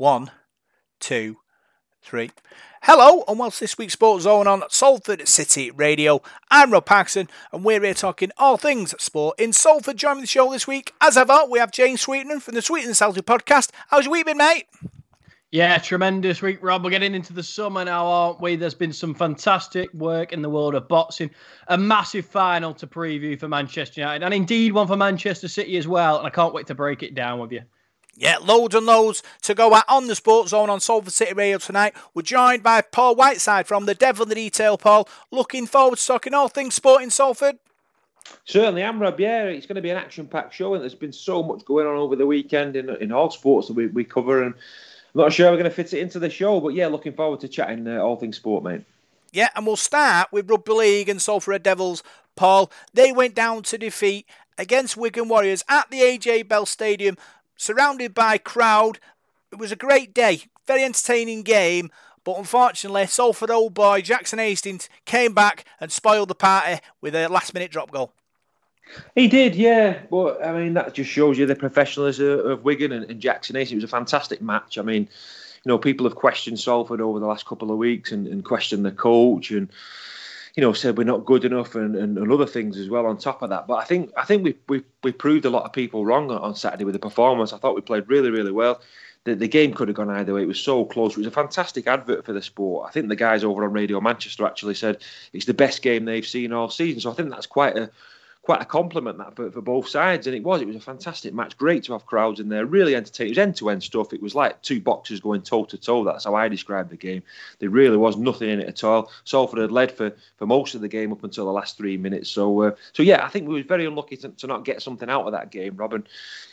One, two, three. Hello, and to this week's Sports Zone on Salford City Radio. I'm Rob Paxson, and we're here talking all things sport in Salford. Joining the show this week, as ever, we have James Sweetman from the Sweetman Celtic podcast. How's your week been, mate? Yeah, tremendous week, Rob. We're getting into the summer now, aren't we? There's been some fantastic work in the world of boxing. A massive final to preview for Manchester United, and indeed one for Manchester City as well. And I can't wait to break it down with you. Yeah, loads and loads to go at on the Sports Zone on Salford City Radio tonight. We're joined by Paul Whiteside from the Devil in the Detail. Paul, looking forward to talking all things sport in Salford. Certainly, I'm Rob. Yeah, it's going to be an action-packed show, and there's been so much going on over the weekend in in all sports that we, we cover, and I'm not sure we're going to fit it into the show, but yeah, looking forward to chatting uh, all things sport, mate. Yeah, and we'll start with Rugby League and Salford Red Devils. Paul, they went down to defeat against Wigan Warriors at the AJ Bell Stadium, surrounded by crowd. It was a great day, very entertaining game, but unfortunately, Salford old boy Jackson Hastings came back and spoiled the party with a last-minute drop goal. He did, yeah. But I mean, that just shows you the professionalism of Wigan and, and Jackson Ace. It was a fantastic match. I mean, you know, people have questioned Salford over the last couple of weeks and, and questioned the coach and you know said we're not good enough and, and, and, other things as well on top of that. But I think I think we we, we proved a lot of people wrong on Saturday with the performance. I thought we played really really well. The, the game could have gone either way. It was so close. It was a fantastic advert for the sport. I think the guys over on Radio Manchester actually said it's the best game they've seen all season. So I think that's quite a quite a compliment that for, for both sides, and it was. It was a fantastic match. Great to have crowds in there. Really entertaining. It was end to end stuff. It was like two boxers going toe to toe. That's how I described the game. There really was nothing in it at all. Salford had led for, for most of the game up until the last three minutes. So uh, so yeah, I think we were very unlucky to, to not get something out of that game, Robin.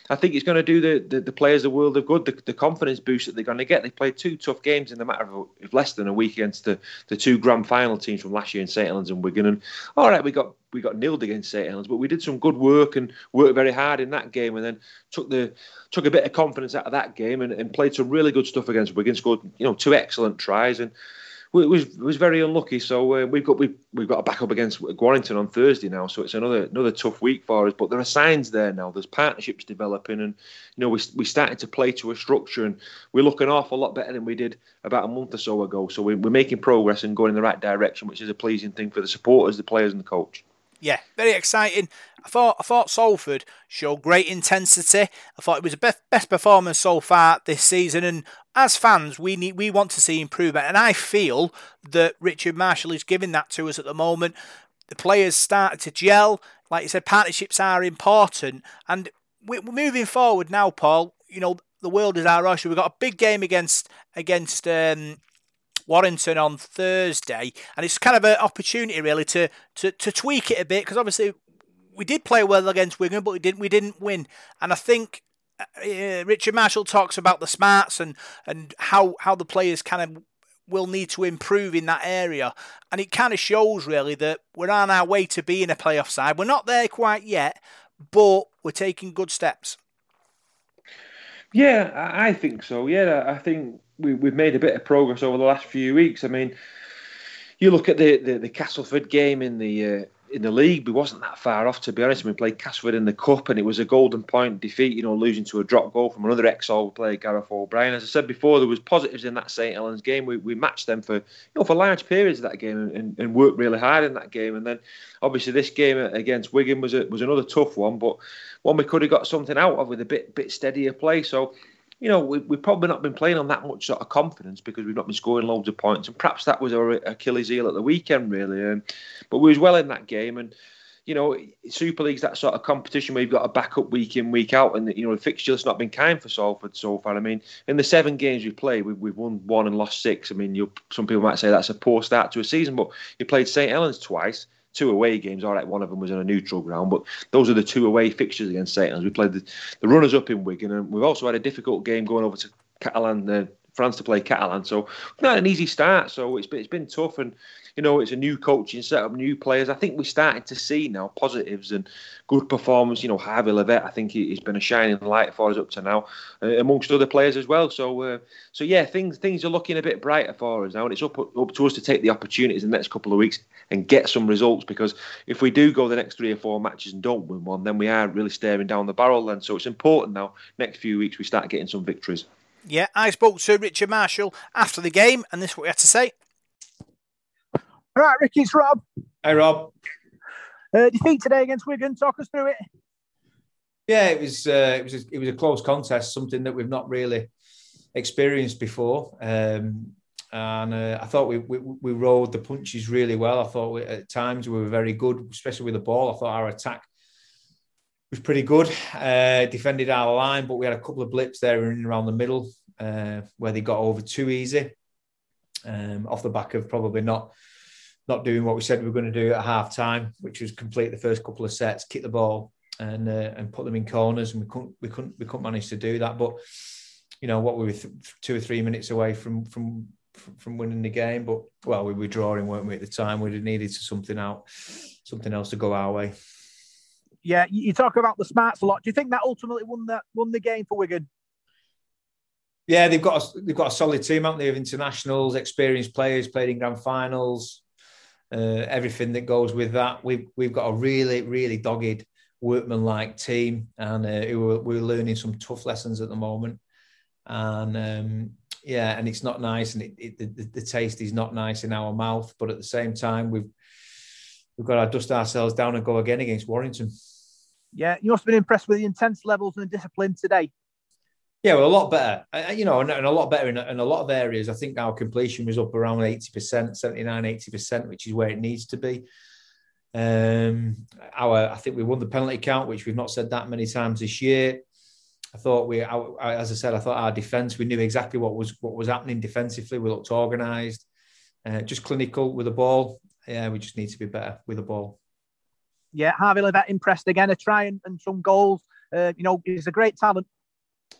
I think it's going to do the, the, the, players the world of good, the, the confidence boost that they're going to get. They played two tough games in the matter of, of less than a week against the, the two grand final teams from last year in St Helens and Wigan. And all right, we got we got nilled against St Helens, but we did some good work and worked very hard in that game, and then took the took a bit of confidence out of that game and, and played some really good stuff against Wigan. Scored you know two excellent tries and we was was very unlucky. So uh, we've got we've, we've got a back up against Warrington on Thursday now. So it's another another tough week for us. But there are signs there now. There's partnerships developing, and you know we we started to play to a structure, and we look an awful lot better than we did about a month or so ago. So we're, we're making progress and going in the right direction, which is a pleasing thing for the supporters, the players, and the coach. Yeah, very exciting. I thought I thought Salford showed great intensity. I thought it was the best, best performance so far this season, and as fans, we need we want to see improvement, and I feel that Richard Marshall is giving that to us at the moment. The players started to gel. Like you said, partnerships are important, and we're moving forward now, Paul. You know, the world is our oyster. We've got a big game against against um, Warrington on Thursday, and it's kind of an opportunity really to to, to tweak it a bit because obviously we did play well against Wigan, but we didn't we didn't win, and I think uh, Richard Marshall talks about the smarts and and how how the players kind of will need to improve in that area. And it kind of shows really that we're on our way to being a playoff side. We're not there quite yet, but we're taking good steps. Yeah, I think so. Yeah, I think we, we've made a bit of progress over the last few weeks. I mean, you look at the, the, the Castleford game in the uh, in the league, we wasn't that far off to be honest. We played Castleford in the cup, and it was a golden point defeat. You know, losing to a drop goal from another ex-all player, Gareth O'Brien. As I said before, there was positives in that St Helens game. We, we matched them for you know for large periods of that game and, and worked really hard in that game. And then obviously this game against Wigan was a, was another tough one, but one we could have got something out of with a bit bit steadier play. So you know, we, we've probably not been playing on that much sort of confidence because we've not been scoring loads of points, and perhaps that was our Achilles heel at the weekend, really. Um, but we was well in that game, and you know, Super League's that sort of competition where you've got a backup week in, week out, and you know the fixture's not been kind for Salford so far. I mean, in the seven games we played, we've, we've won one and lost six. I mean, some people might say that's a poor start to a season, but you played St Helens twice two away games. All right, one of them was in a neutral ground, but those are the two away fixtures against St. Helens. We played the, the runners up in Wigan, and we've also had a difficult game going over to Catalan, uh, France to play Catalan. So not an easy start. So it's been, it's been tough, and you know, it's a new coaching setup, new players. I think we're starting to see now positives and good performance. You know, Harvey Livett, I think he's been a shining light for us up to now, uh, amongst other players as well. So, uh, so yeah, things things are looking a bit brighter for us now, and it's up up to us to take the opportunities in the next couple of weeks and get some results. Because if we do go the next three or four matches and don't win one, then we are really staring down the barrel. Then, so it's important now. Next few weeks we start getting some victories. Yeah, I spoke to Richard Marshall after the game, and this is what he had to say. All right, Ricky, it's Rob. Hey, Rob. Uh, defeat today against Wigan. Talk us through it. Yeah, it was uh, it was a, it was a close contest, something that we've not really experienced before. Um, and uh, I thought we, we we rode the punches really well. I thought we, at times we were very good, especially with the ball. I thought our attack was pretty good. Uh, defended our line, but we had a couple of blips there in around the middle uh, where they got over too easy, um, off the back of probably not not doing what we said we were going to do at half time, which was complete the first couple of sets, kick the ball and uh, and put them in corners, and we couldn't we couldn't we couldn't manage to do that. But you know what, we were th- two or three minutes away from from from winning the game, but well, we were drawing, weren't we, at the time? We'd have needed something out, something else to go our way. Yeah, you talk about the smarts a lot. Do you think that ultimately won that won the game for Wigan? Yeah, they've got a, they've got a solid team, haven't they? Of internationals, experienced players, played in grand finals, uh, everything that goes with that. We've we've got a really really dogged workman-like team, and uh, we're, we're learning some tough lessons at the moment. And um, yeah, and it's not nice, and it, it, the, the taste is not nice in our mouth. But at the same time, we've we've got to dust ourselves down and go again against Warrington. Yeah, you must have been impressed with the intense levels and the discipline today. Yeah, well, a lot better. You know, and, a lot better in, in, a lot of areas. I think our completion was up around 80%, 79, 80%, which is where it needs to be. Um, our, I think we won the penalty count, which we've not said that many times this year. I thought we, I, as I said, I thought our defence, we knew exactly what was what was happening defensively. We looked organised, uh, just clinical with the ball. Yeah, we just need to be better with the ball. Yeah, Harvey Livett impressed again. A try and, and some goals. Uh, you know, he's a great talent.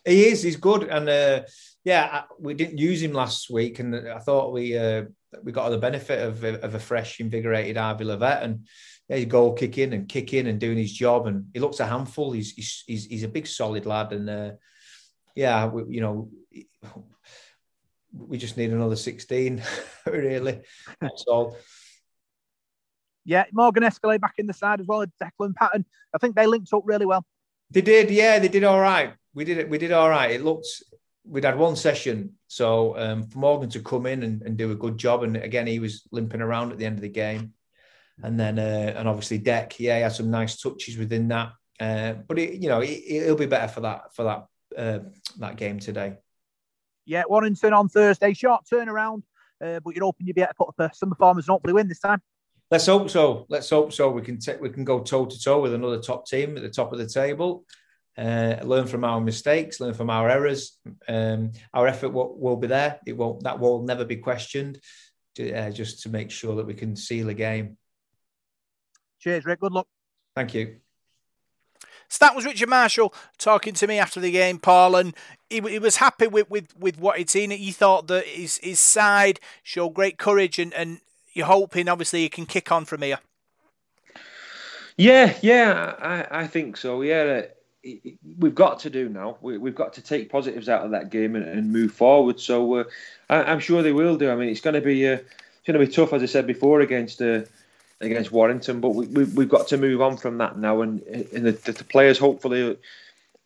He is. He's good, and uh, yeah, we didn't use him last week, and I thought we uh, we got the benefit of, of a fresh, invigorated Harvey Livett, and yeah, he's goal kicking and kicking and doing his job, and he looks a handful. He's he's he's, he's a big, solid lad, and uh, yeah, we, you know, we just need another sixteen, really. That's all. Yeah, Morgan Escaré back in the side as well as Declan Patton. I think they linked up really well. They did, yeah, they did all right. We did it. We did all right. It looked we'd had one session, so um, for Morgan to come in and, and do a good job, and again he was limping around at the end of the game, and then uh, and obviously Deck, yeah, he had some nice touches within that, uh, but it, you know it, will be better for that for that uh, that game today. Yeah, Warrington on Thursday, short turnaround, uh, but you're hoping you'll be able to put up some performance and hopefully win this time. Let's hope so. Let's hope so. We can take we can go toe to toe with another top team at the top of the table. Uh, learn from our mistakes, learn from our errors. Um, our effort will, will, be there. It won't. That will never be questioned. To, uh, just to make sure that we can seal a game. Cheers, Rick. Good luck. Thank you. So that was Richard Marshall talking to me after the game, Paul, and he, he was happy with, with, with what he'd seen. He thought that his his side showed great courage, and, and you're hoping, obviously, he can kick on from here. Yeah, yeah, I, I think so. Yeah, we've got to do now. We, have got to take positives out of that game and, and move forward. So uh, I, am sure they will do. I mean, it's going to be uh, it's going to be tough, as I said before, against uh, against Warrington. But we, have we, got to move on from that now, and, and the, the, players hopefully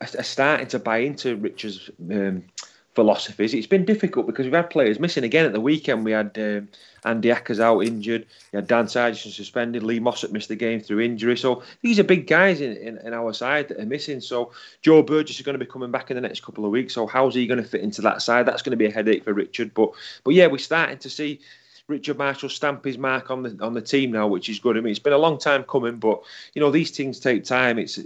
are starting to buy into Richard's. Um, philosophies. It's been difficult because we've had players missing again at the weekend. We had um, Andy Ackers out injured. We had Dan Sargent suspended. Lee Mossop missed the game through injury. So these are big guys in, in, in, our side that are missing. So Joe Burgess is going to be coming back in the next couple of weeks. So how's he going to fit into that side? That's going to be a headache for Richard. But but yeah, we're starting to see. Richard Marshall stamp his mark on the on the team now, which is good. I mean, it's been a long time coming, but you know these things take time. It's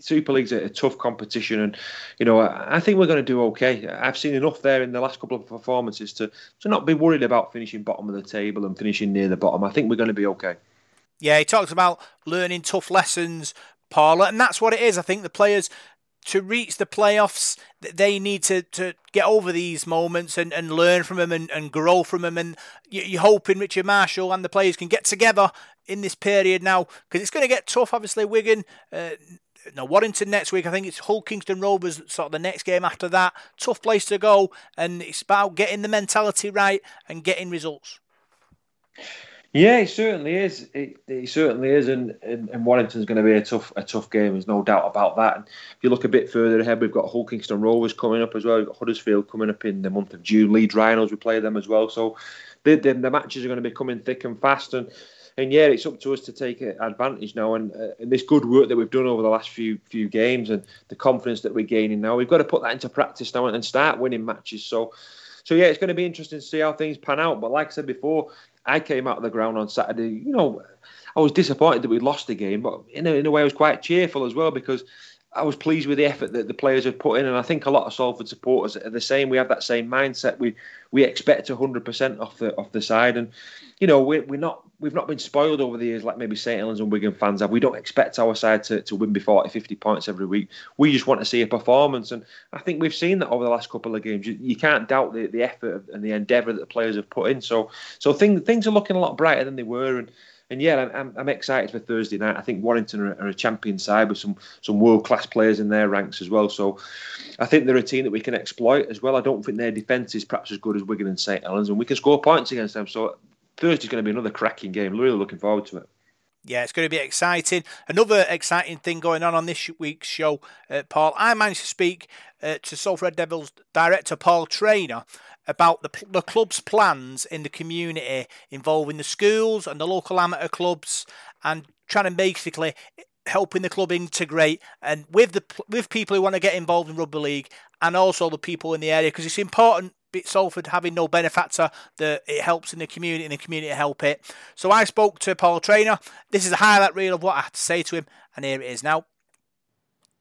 Super League's a, a tough competition, and you know I, I think we're going to do okay. I've seen enough there in the last couple of performances to to not be worried about finishing bottom of the table and finishing near the bottom. I think we're going to be okay. Yeah, he talks about learning tough lessons, Paula, and that's what it is. I think the players to reach the playoffs, they need to, to get over these moments and, and learn from them and, and grow from them. And you're hoping Richard Marshall and the players can get together in this period now because it's going to get tough. Obviously, Wigan uh, no Warrington next week. I think it's Hull Kingston Rovers sort of the next game after that. Tough place to go, and it's about getting the mentality right and getting results. Yeah, it certainly is. It, it certainly is, and, and, and Warrington's going to be a tough a tough game. There's no doubt about that. And if you look a bit further ahead, we've got Hull Kingston Rovers coming up as well. We've got Huddersfield coming up in the month of June. Leeds Rhinos, we play them as well. So the, the, the matches are going to be coming thick and fast. And and yeah, it's up to us to take advantage now. And, uh, and this good work that we've done over the last few few games and the confidence that we're gaining now, we've got to put that into practice now and start winning matches. So. So yeah, it's going to be interesting to see how things pan out. But like I said before, I came out of the ground on Saturday. You know, I was disappointed that we lost the game, but in a, in a way, I was quite cheerful as well because I was pleased with the effort that the players have put in, and I think a lot of Salford supporters are the same. We have that same mindset. We we expect 100% off the off the side, and you know we're, we're not we've not been spoiled over the years like maybe St Helens and Wigan fans have. We don't expect our side to, to win by 40, 50 points every week. We just want to see a performance, and I think we've seen that over the last couple of games. You, you can't doubt the, the effort and the endeavour that the players have put in. So so things things are looking a lot brighter than they were, and and yeah, I'm, I'm excited for Thursday night. I think Warrington are, are a champion side with some some world class players in their ranks as well. So I think they're a team that we can exploit as well. I don't think their defence is perhaps as good as Wigan and St Helens, and we can score points against them. So Thursday's going to be another cracking game. Really looking forward to it. Yeah, it's going to be exciting. Another exciting thing going on on this week's show, uh, Paul. I managed to speak uh, to Salford Red Devils director Paul Trainer about the, the club's plans in the community involving the schools and the local amateur clubs and trying to basically helping the club integrate and with the with people who want to get involved in rugby league and also the people in the area because it's important Salford having no benefactor that it helps in the community and the community help it. So I spoke to Paul Trainer. This is a highlight reel of what I had to say to him, and here it is now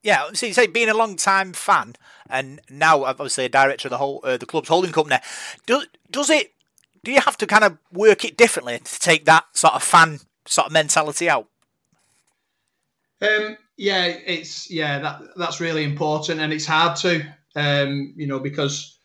yeah, see, you say being a long time fan and now obviously a director of the whole uh, the club's holding company, does does it? Do you have to kind of work it differently to take that sort of fan sort of mentality out? Um, yeah, it's yeah that that's really important, and it's hard to um, you know because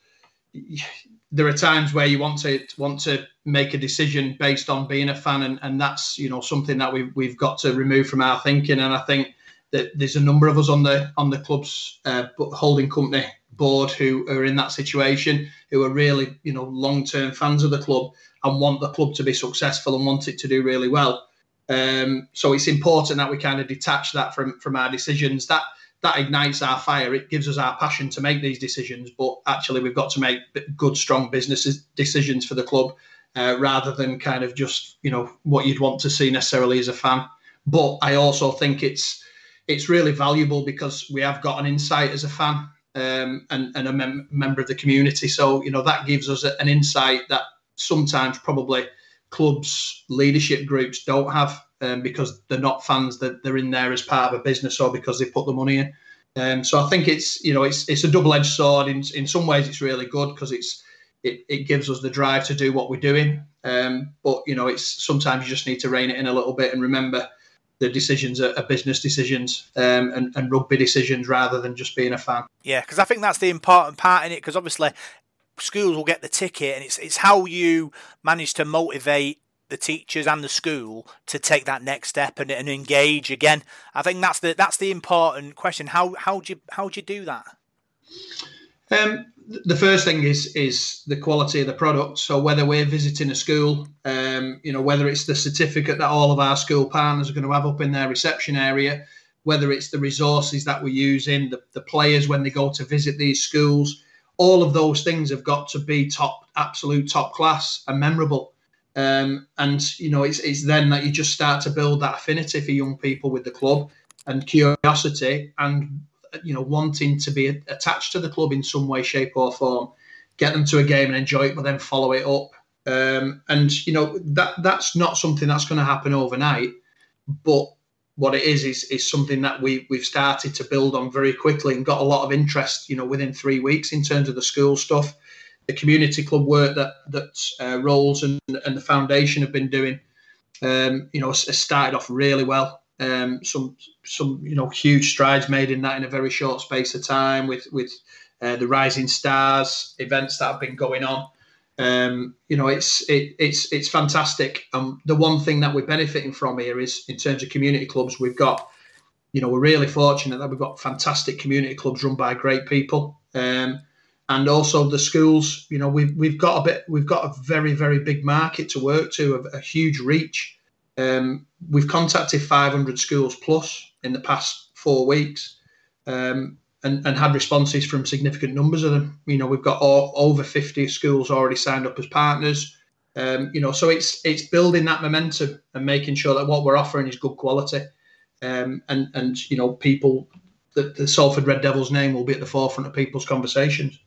there are times where you want to want to make a decision based on being a fan, and, and that's you know something that we've we've got to remove from our thinking, and I think that there's a number of us on the on the club's uh, holding company board who are in that situation, who are really you know long term fans of the club and want the club to be successful and want it to do really well. Um, so it's important that we kind of detach that from from our decisions. That that ignites our fire. It gives us our passion to make these decisions. But actually, we've got to make good, strong business decisions for the club, uh, rather than kind of just you know what you'd want to see necessarily as a fan. But I also think it's it's really valuable because we have got an insight as a fan um, and, and a mem- member of the community. So, you know, that gives us an insight that sometimes probably clubs, leadership groups don't have um, because they're not fans, that they're, in there as part of a business or because they put the money in. Um, so I think it's, you know, it's it's a double-edged sword. In, in some ways, it's really good because it's it, it gives us the drive to do what we're doing. Um, but, you know, it's sometimes you just need to rein it in a little bit and remember – the decisions are, are business decisions um, and, and rugby decisions rather than just being a fan. Yeah, because I think that's the important part in it. Because obviously, schools will get the ticket, and it's it's how you manage to motivate the teachers and the school to take that next step and, and engage again. I think that's the that's the important question. How how do you how do you do that? Um, the first thing is is the quality of the product. So whether we're visiting a school, um, you know, whether it's the certificate that all of our school partners are going to have up in their reception area, whether it's the resources that we're using, the, the players when they go to visit these schools, all of those things have got to be top, absolute top class and memorable. Um, and you know, it's it's then that you just start to build that affinity for young people with the club and curiosity and you know wanting to be attached to the club in some way, shape, or form, get them to a game and enjoy it, but then follow it up. Um, and you know that that's not something that's going to happen overnight, but what it is is is something that we we've started to build on very quickly and got a lot of interest. You know, within three weeks in terms of the school stuff, the community club work that that uh, Rolls and and the foundation have been doing. Um, you know, has started off really well. Um, some some you know huge strides made in that in a very short space of time with with uh, the Rising Stars events that have been going on. Um, you know, it's it, it's it's fantastic. Um, the one thing that we're benefiting from here is in terms of community clubs, we've got, you know, we're really fortunate that we've got fantastic community clubs run by great people. Um, and also the schools. You know, we've we've got a bit, we've got a very very big market to work to, a, a huge reach. Um, we've contacted 500 schools plus in the past four weeks, um, and and had responses from significant numbers of them. You know, we've got all, over 50 schools already signed up as partners. Um, you know, so it's it's building that momentum and making sure that what we're offering is good quality, um, and and you know people that the Salford Red Devils name will be at the forefront of people's conversations.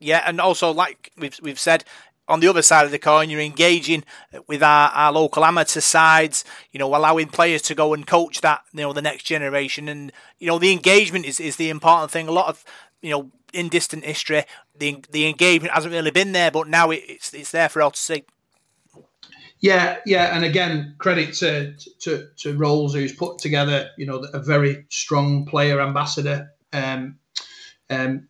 Yeah, and also like we've we've said, on the other side of the coin, you're engaging with our, our local amateur sides, you know, allowing players to go and coach that, you know, the next generation. And, you know, the engagement is, is the important thing. A lot of, you know, in distant history, the the engagement hasn't really been there, but now it's it's there for all to see. Yeah, yeah, and again, credit to to to Rolls who's put together, you know, a very strong player ambassador um, um,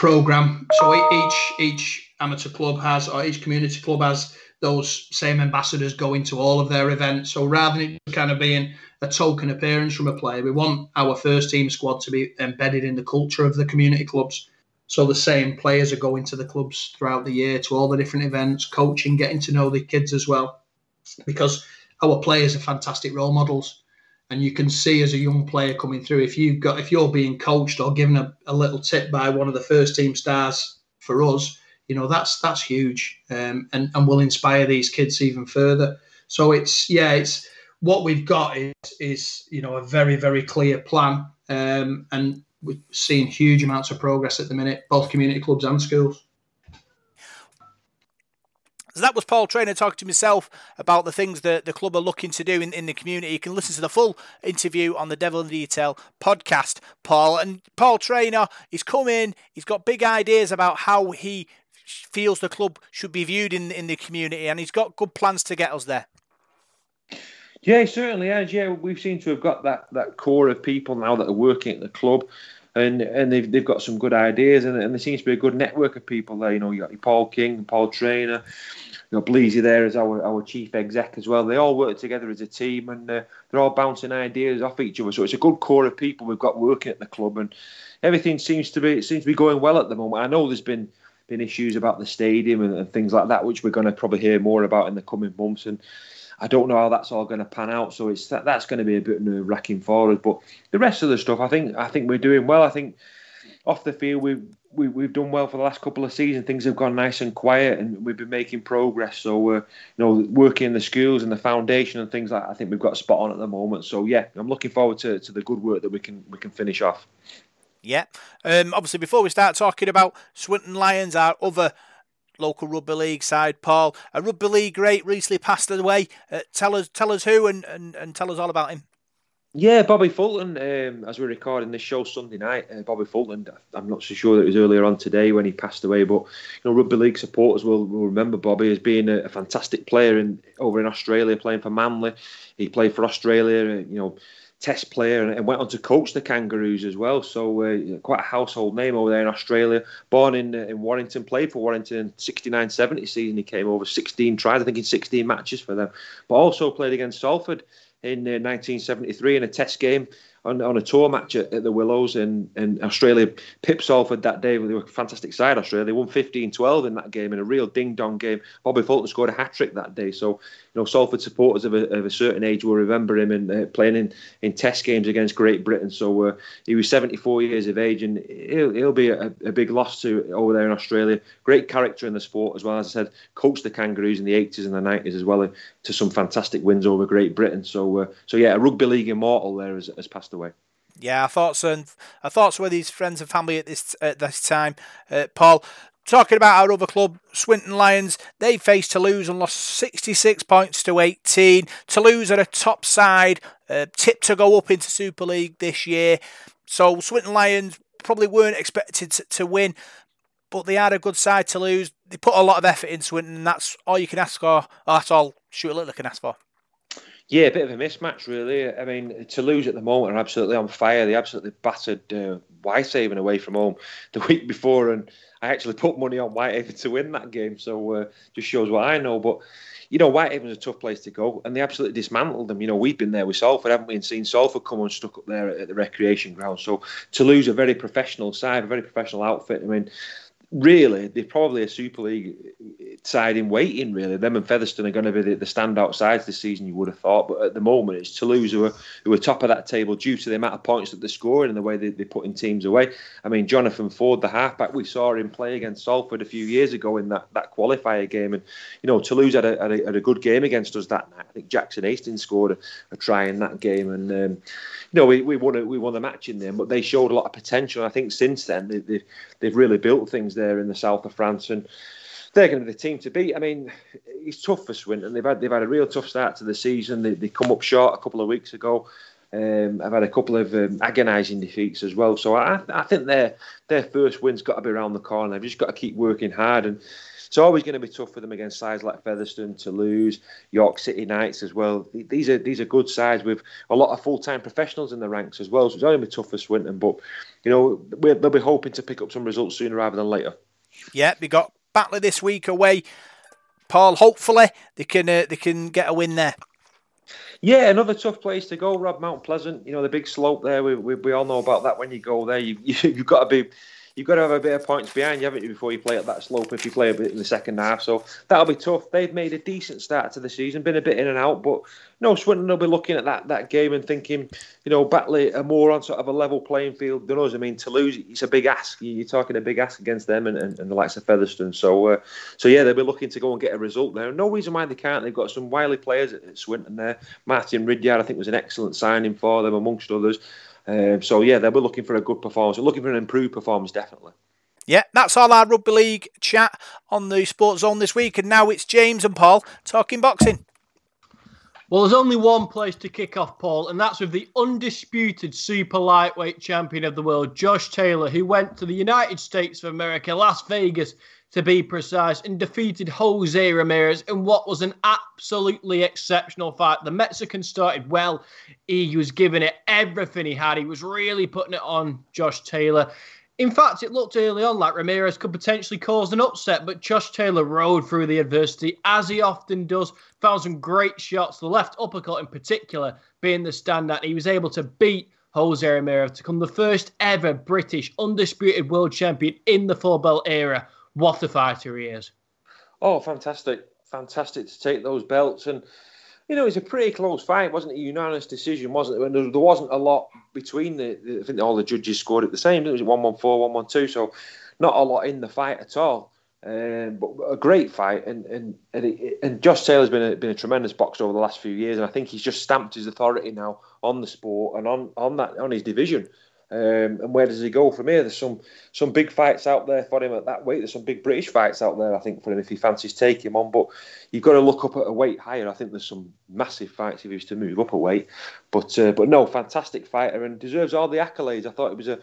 program. So each each amateur club has, or each community club has those same ambassadors going to all of their events. So rather than it kind of being a token appearance from a player, we want our first team squad to be embedded in the culture of the community clubs. So the same players are going to the clubs throughout the year to all the different events, coaching, getting to know the kids as well, because our players are fantastic role models. And you can see as a young player coming through, if you've got if you're being coached or given a, a little tip by one of the first team stars for us, you know that's that's huge um, and and will inspire these kids even further. So it's yeah it's what we've got is is you know a very very clear plan um, and we're seeing huge amounts of progress at the minute both community clubs and schools so that was Paul Trainer talking to myself about the things that the club are looking to do in, in the community. You can listen to the full interview on the Devil in the Detail podcast, Paul. And Paul Trainer, he's come in, he's got big ideas about how he feels the club should be viewed in in the community, and he's got good plans to get us there. Yeah, certainly has. Yeah, we've seemed to have got that that core of people now that are working at the club, and and they've they've got some good ideas, and, and there seems to be a good network of people there. You know, you got Paul King, Paul Trainer, you got Bleasy there as our our chief exec as well. They all work together as a team, and uh, they're all bouncing ideas off each other. So it's a good core of people we've got working at the club, and everything seems to be it seems to be going well at the moment. I know there's been been issues about the stadium and, and things like that, which we're going to probably hear more about in the coming months. And I don't know how that's all going to pan out. So it's that, that's going to be a bit nerve wracking for us. But the rest of the stuff, I think, I think we're doing well. I think off the field, we, we we've done well for the last couple of seasons. Things have gone nice and quiet, and we've been making progress. So we're, you know, working in the schools and the foundation and things like. That, I think we've got a spot on at the moment. So yeah, I'm looking forward to, to the good work that we can we can finish off. Yeah. Um, obviously, before we start talking about Swinton Lions, our other local rugby league side, Paul, a rugby league great recently passed away. Uh, tell us, tell us who, and, and, and tell us all about him. Yeah, Bobby Fulton. Um, as we're recording this show Sunday night, uh, Bobby Fulton. I'm not so sure that it was earlier on today when he passed away, but you know, rugby league supporters will, will remember Bobby as being a, a fantastic player in over in Australia, playing for Manly. He played for Australia. You know Test player and went on to coach the Kangaroos as well. So uh, quite a household name over there in Australia. Born in uh, in Warrington, played for Warrington in 69-70 season. He came over 16 tries, I think in 16 matches for them. But also played against Salford in uh, 1973 in a Test game on, on a tour match at, at the Willows in, and Australia Pip Salford that day. They were a fantastic side, Australia. They won 15 12 in that game in a real ding dong game. Bobby Fulton scored a hat trick that day. So, you know, Salford supporters of a, of a certain age will remember him and uh, playing in, in test games against Great Britain. So, uh, he was 74 years of age and he'll, he'll be a, a, big loss to over there in Australia. Great character in the sport as well. As I said, coached the Kangaroos in the 80s and the 90s as well uh, to some fantastic wins over Great Britain. So, uh, so yeah, a rugby league immortal there has, has passed away. Yeah, I thought so. And I thought so with his friends and family at this at this time. Uh, Paul, talking about our other club, Swinton Lions, they faced Toulouse and lost 66 points to 18. Toulouse are a top side, uh, tipped to go up into Super League this year. So Swinton Lions probably weren't expected to, to win, but they had a good side to lose. They put a lot of effort into it, and that's all you can ask for. Oh, that's all Stuart Littler can ask for. Yeah, a bit of a mismatch, really. I mean, Toulouse at the moment are absolutely on fire. They absolutely battered uh, Whitehaven away from home the week before, and I actually put money on Whitehaven to win that game. So uh, just shows what I know. But you know, Whitehaven's a tough place to go, and they absolutely dismantled them. You know, we've been there with Salford, haven't we, and seen Salford come and stuck up there at the recreation ground. So Toulouse a very professional side, a very professional outfit. I mean, really, they're probably a Super League side in waiting, really. Them and Featherstone are going to be the, the standout sides this season, you would have thought. But at the moment, it's Toulouse who are, who are top of that table due to the amount of points that they're scoring and the way they, they're putting teams away. I mean, Jonathan Ford, the halfback, we saw him play against Salford a few years ago in that, that qualifier game. And, you know, Toulouse had a, had a, had a good game against us that night. I think Jackson Hastings scored a, a try in that game. And, um, you know, we, we, won a, we won the match in there, but they showed a lot of potential. I think since then, they, they, they've really built things there in the south of France, and they're going to be the team to beat. I mean, it's tough for Swinton. They've had they've had a real tough start to the season. They, they come up short a couple of weeks ago. Um, I've had a couple of um, agonising defeats as well. So I, I think their their first win's got to be around the corner. They've just got to keep working hard, and it's always going to be tough for them against sides like Featherstone, Toulouse, York City Knights as well. These are these are good sides with a lot of full time professionals in the ranks as well. So it's going to be tough for Swinton, but you know they'll be hoping to pick up some results sooner rather than later. Yeah, we got Batley this week away. Paul, hopefully they can uh, they can get a win there. Yeah, another tough place to go, Rob. Mount Pleasant, you know the big slope there. We, we, we all know about that. When you go there, you, you you've got to be you've got to have a bit of points behind you, haven't you, before you play at that slope if you play a bit in the second half. So that'll be tough. They've made a decent start to the season, been a bit in and out, but no, Swinton will be looking at that that game and thinking, you know, Batley are more on sort of a level playing field than us. I mean, Toulouse, it's a big ask. You're talking a big ask against them and, and, and the likes of Featherstone. So, uh, so yeah, they'll be looking to go and get a result there. No reason why they can't. They've got some wily players at, at Swinton there. Martin Ridyard, I think, was an excellent signing for them, amongst others. Um, so yeah, they'll be looking for a good performance. They're looking for an improved performance, definitely. Yeah, that's all our rugby league chat on the Sports Zone this week, and now it's James and Paul talking boxing. Well, there's only one place to kick off, Paul, and that's with the undisputed super lightweight champion of the world, Josh Taylor, who went to the United States of America, Las Vegas to be precise, and defeated Jose Ramirez in what was an absolutely exceptional fight. The Mexican started well. He was giving it everything he had. He was really putting it on Josh Taylor. In fact, it looked early on like Ramirez could potentially cause an upset, but Josh Taylor rode through the adversity as he often does. Found some great shots, the left uppercut in particular being the standout. He was able to beat Jose Ramirez to become the first ever British undisputed world champion in the four belt era. What a fighter he is! Oh, fantastic! Fantastic to take those belts and you know, it was a pretty close fight, wasn't it? A unanimous decision, wasn't it? There, there wasn't a lot between the, the, I think all the judges scored it the same. It was 1 1 4, 1 1 2. So not a lot in the fight at all. Um, but a great fight, and and and, it, and Josh Taylor's been a, been a tremendous boxer over the last few years, and I think he's just stamped his authority now on the sport and on on that on his division. Um, and where does he go from here? There's some some big fights out there for him at that weight. There's some big British fights out there, I think, for him if he fancies taking him on. But you've got to look up at a weight higher. I think there's some massive fights if he was to move up a weight. But uh, but no, fantastic fighter and deserves all the accolades. I thought it was a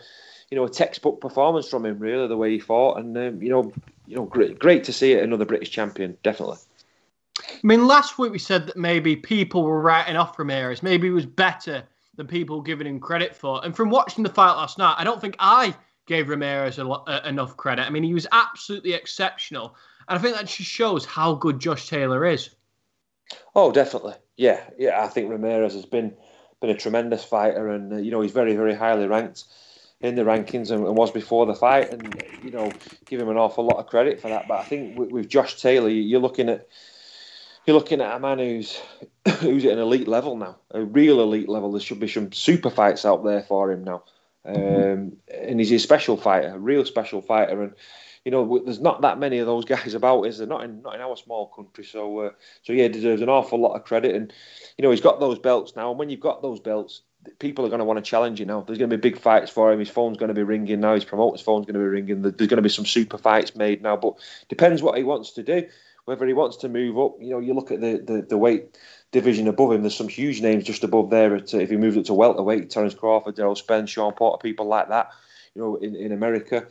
you know a textbook performance from him, really, the way he fought, and um, you know you know great great to see it another British champion, definitely. I mean, last week we said that maybe people were writing off Ramirez. Maybe he was better than people giving him credit for. And from watching the fight last night, I don't think I gave Ramirez uh, enough credit. I mean, he was absolutely exceptional. And I think that just shows how good Josh Taylor is. Oh, definitely. Yeah, yeah. I think Ramirez has been been a tremendous fighter, and uh, you know he's very, very highly ranked in the rankings and, and, was before the fight, and you know give him an awful lot of credit for that. But I think with, with Josh Taylor, you're looking at you're looking at a man who's who's at an elite level now, a real elite level. There should be some super fights out there for him now, um, and he's a special fighter, a real special fighter. And you know, there's not that many of those guys about, is there? Not in not in our small country. So, uh, so yeah, deserves an awful lot of credit. And you know, he's got those belts now. And when you've got those belts, people are going to want to challenge you now. There's going to be big fights for him. His phone's going to be ringing now. His promoter's phone's going to be ringing. There's going to be some super fights made now. But depends what he wants to do whether he wants to move up. You know, you look at the, the, the weight division above him. There's some huge names just above there. At, if he moves up to welterweight, Terence Crawford, Errol Spence, Shawn Porter, people like that. You know, in, in America,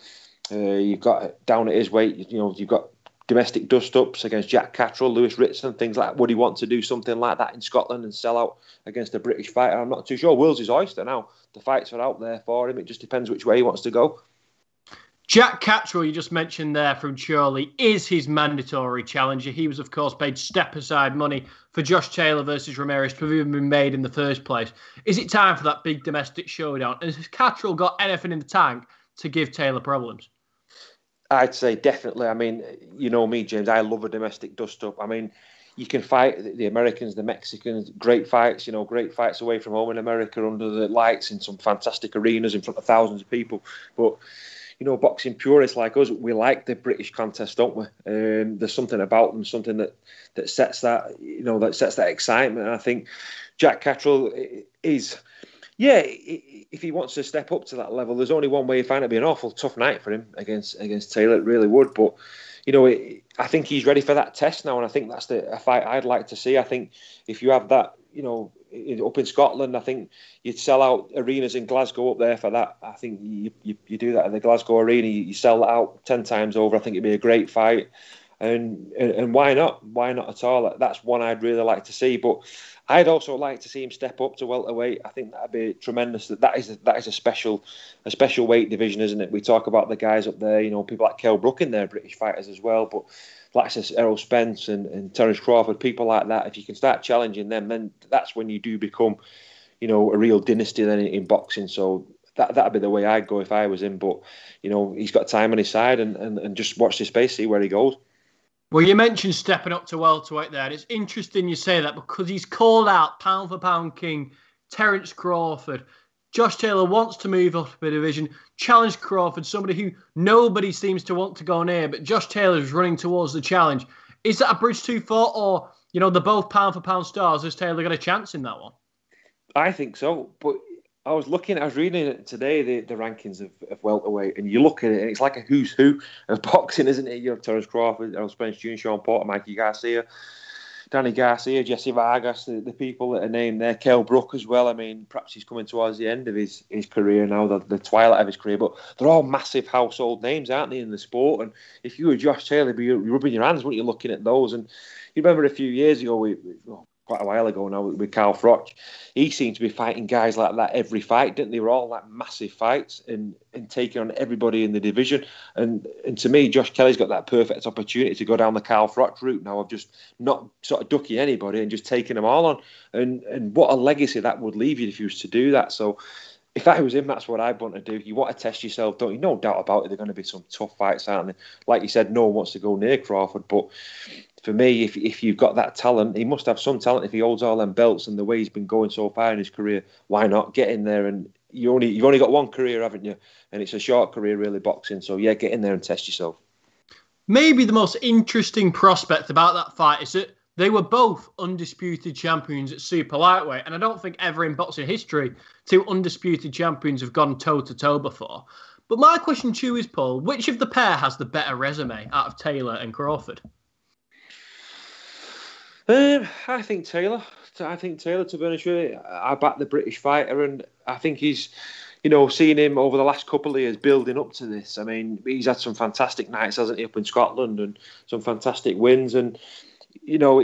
uh, you've got down at his weight. You know, you've got domestic dust ups against Jack Catterall, Lewis Ritson, things like that. Would he want to do something like that in Scotland and sell out against a British fighter? I'm not too sure. World's his oyster now. The fights are out there for him. It just depends which way he wants to go. Jack Catterall, you just mentioned there from Chorley, is his mandatory challenger. He was, of course, paid step aside money for Josh Taylor versus Ramirez to have even been made in the first place. Is it time for that big domestic showdown? And has Catterall got anything in the tank to give Taylor problems? I'd say definitely. I mean, you know me, James. I love a domestic dust up. I mean, you can fight the Americans, the Mexicans, great fights, you know, great fights away from home in America under the lights in some fantastic arenas in front of thousands of people. But you know, boxing purists like us, we like the British contest, don't we? Um, there's something about them, something that that sets that, you know, that sets that excitement. And I think Jack Catterall is, yeah, if he wants to step up to that level, there's only one way. Find it be an awful tough night for him against against Taylor. It really would, but you know, it, I think he's ready for that test now, and I think that's the a fight I'd like to see. I think if you have that, you know, up in Scotland, I think you'd sell out arenas in Glasgow up there for that. I think you, you, you do that in the Glasgow arena, you, you sell that out 10 times over. I think it'd be a great fight. And, and, and why not? Why not at all? That's one I'd really like to see. But I'd also like to see him step up to welterweight. I think that'd be tremendous. That that is a, that is a special a special weight division, isn't it? We talk about the guys up there, you know, people like Kell Brook in there, British fighters as well. But like Errol Spence and, and Terence Crawford, people like that, if you can start challenging them, then that's when you do become, you know, a real dynasty then in, in boxing. So that that'd be the way I'd go if I was him. But you know, he's got time on his side, and, and, and just watch this space, see where he goes. Well, you mentioned stepping up to welterweight there. And it's interesting you say that because he's called out pound for pound king Terence Crawford. Josh Taylor wants to move up a division, challenge Crawford, somebody who nobody seems to want to go near, but Josh Taylor is running towards the challenge. Is that a bridge too far, or you know, they're both pound for pound stars? Has Taylor got a chance in that one? I think so, but I was looking, I was reading it today, the, the rankings of, of welterweight, and you look at it, and it's like a who's who of boxing, isn't it? You have Terence Crawford, Errol Spence Jr., Shawn Porter, Mikey Garcia. Danny Garcia, Jessie Vargas, the, the people that are named there, Kell Brook as well. I mean, perhaps he's coming towards the end of his, his career now, the, the twilight of his career, but they're all massive household names, aren't they, in the sport? And if you were Josh Taylor, you'd be rubbing your hands, weren't you, looking at those? And you remember a few years ago, we, oh, quite a while ago now with Carl Froch. He seemed to be fighting guys like that every fight, didn't they? Were all like massive fights and, and taking on everybody in the division. And and to me, Josh Kelly's got that perfect opportunity to go down the Carl Froch route now of just not sort of ducking anybody and just taking them all on. And and what a legacy that would leave you if you was to do that. So if I was him, that's what I'd want to do. You want to test yourself, don't you? No doubt about it. They're going to be some tough fights, aren't they? Like you said, no one wants to go near Crawford, but for me, if if you've got that talent, he must have some talent. If he holds all them belts and the way he's been going so far in his career, why not get in there? And you only you've only got one career, haven't you? And it's a short career, really, boxing. So yeah, get in there and test yourself. Maybe the most interesting prospect about that fight is that they were both undisputed champions at super lightweight, and I don't think ever in boxing history two undisputed champions have gone toe to toe before. But my question to you is, Paul, which of the pair has the better resume out of Taylor and Crawford? Um, I think Taylor. I think Taylor. To be honest with you, I back the British fighter, and I think he's, you know, seeing him over the last couple of years building up to this. I mean, he's had some fantastic nights, hasn't he, up in Scotland, and some fantastic wins, and you know,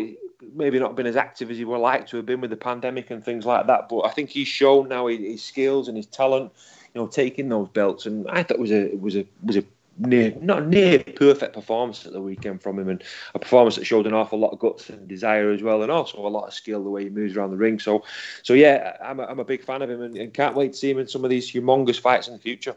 maybe not been as active as he would like to have been with the pandemic and things like that. But I think he's shown now his skills and his talent, you know, taking those belts, and I thought it was a it was a was a near not near perfect performance at the weekend from him, and a performance that showed an awful lot of guts and desire as well, and also a lot of skill the way he moves around the ring. So, so yeah, I'm a, I'm a big fan of him, and, and can't wait to see him in some of these humongous fights in the future.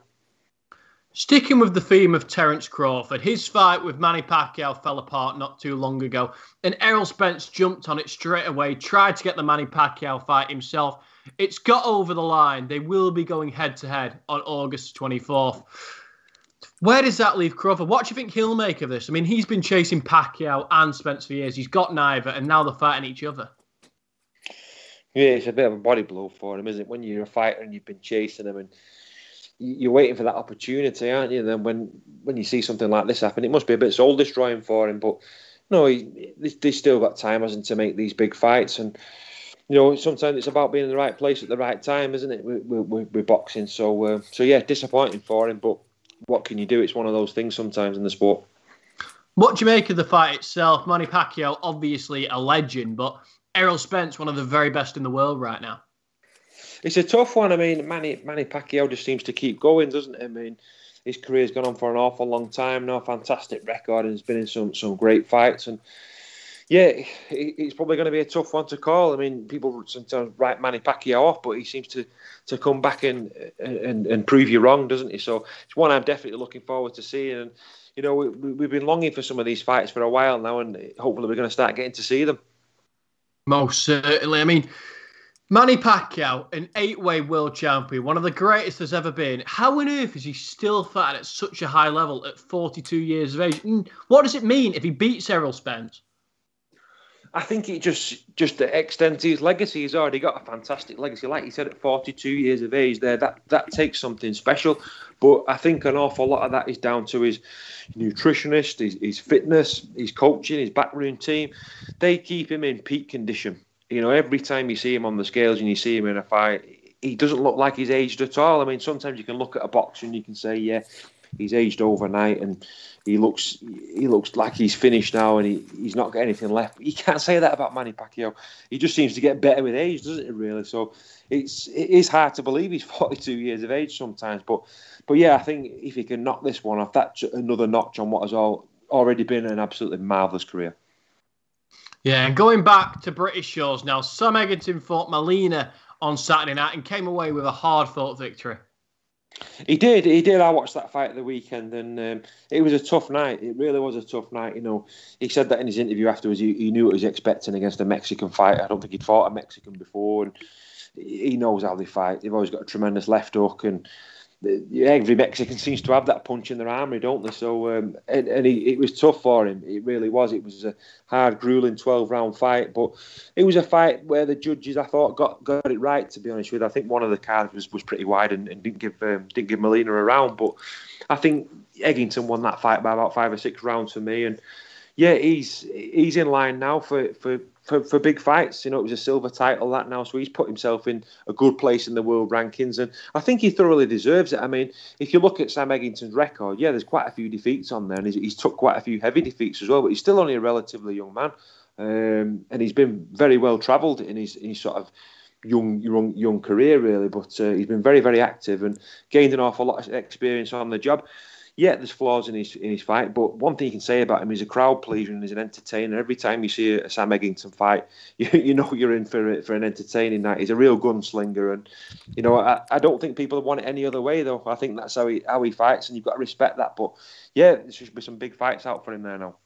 Sticking with the theme of Terence Crawford, his fight with Manny Pacquiao fell apart not too long ago, and Errol Spence jumped on it straight away, tried to get the Manny Pacquiao fight himself. It's got over the line. They will be going head to head on August 24th. Where does that leave Crawford? What do you think he'll make of this? I mean, he's been chasing Pacquiao and Spence for years. He's got neither, and now they're fighting each other. Yeah, it's a bit of a body blow for him, isn't it? When you're a fighter and you've been chasing him and you're waiting for that opportunity, aren't you? Then when when you see something like this happen, it must be a bit soul destroying for him. But no, he, he's still got time, hasn't to make these big fights and you know, sometimes it's about being in the right place at the right time, isn't it? We're, we're, we're boxing, so uh, so yeah, disappointing for him, but what can you do? It's one of those things sometimes in the sport. What do you make of the fight itself? Manny Pacquiao, obviously a legend, but Errol Spence, one of the very best in the world right now. It's a tough one. I mean, Manny Manny Pacquiao just seems to keep going, doesn't it? I mean, his career's gone on for an awful long time now. Fantastic record, and he's been in some some great fights. And yeah, it's probably going to be a tough one to call. I mean, people sometimes write Manny Pacquiao off, but he seems to to come back and and, and prove you wrong, doesn't he? So it's one I'm definitely looking forward to seeing. And you know, we, we've been longing for some of these fights for a while now, and hopefully we're going to start getting to see them. Most certainly. I mean, Manny Pacquiao, an eight-way world champion, one of the greatest there's ever been. How on earth is he still fighting at such a high level at 42 years of age? And what does it mean if he beats Errol Spence? I think it just just extends his legacy. He's already got a fantastic legacy, like you said, at 42 years of age. There, that that takes something special. But I think an awful lot of that is down to his nutritionist, his, his fitness, his coaching, his backroom team. They keep him in peak condition you know, every time you see him on the scales and you see him in a fight, he doesn't look like he's aged at all. I mean, sometimes you can look at a boxer and you can say, yeah, he's aged overnight and he looks he looks like he's finished now and he, he's not got anything left. You can't say that about Manny Pacquiao. He just seems to get better with age, doesn't it? Really. So it's it is hard to believe he's 42 years of age sometimes. But but yeah, I think if he can knock this one off, that's another notch on what has all already been an absolutely marvelous career. Yeah, and going back to British shows now, Sam Eggington fought Molina on Saturday night and came away with a hard fought victory. He did, he did. I watched that fight at the weekend, and um, it was a tough night. It really was a tough night. You know, he said that in his interview afterwards. He, he knew what he was expecting against a Mexican fighter. I don't think he'd fought a Mexican before, and he knows how they fight. They've always got a tremendous left hook, and every Mexican seems to have that punch in their armory, don't they? So, um, and, and he, it was tough for him. It really was. It was a hard, grueling twelve round fight, but it was a fight where the judges, I thought, got got it right. To be honest with, you. I think one of the cards was, was pretty wide and, and didn't give um, didn't give Molina a round, but I think Eggington won that fight by about five or six rounds for me, and yeah, he's he's in line now for for for, for big fights. You know, it was a silver title that now, so he's put himself in a good place in the world rankings, and I think he thoroughly deserves it. I mean, if you look at Sam Eggington's record, yeah, there's quite a few defeats on there, and he's, he's took quite a few heavy defeats as well, but he's still only a relatively young man, um, and he's been very well travelled in his, in his sort of young young young career really but uh, he's been very very active and gained an awful lot of experience on the job yeah, there's flaws in his in his fight, but one thing you can say about him, he's a crowd pleaser and he's an entertainer. Every time you see a Sam Eggington fight, you, you know you're in for for an entertaining night. He's a real gunslinger, and you know I, I don't think people want it any other way though. I think that's how he how he fights, and you've got to respect that. But yeah, there should be some big fights out for him there now.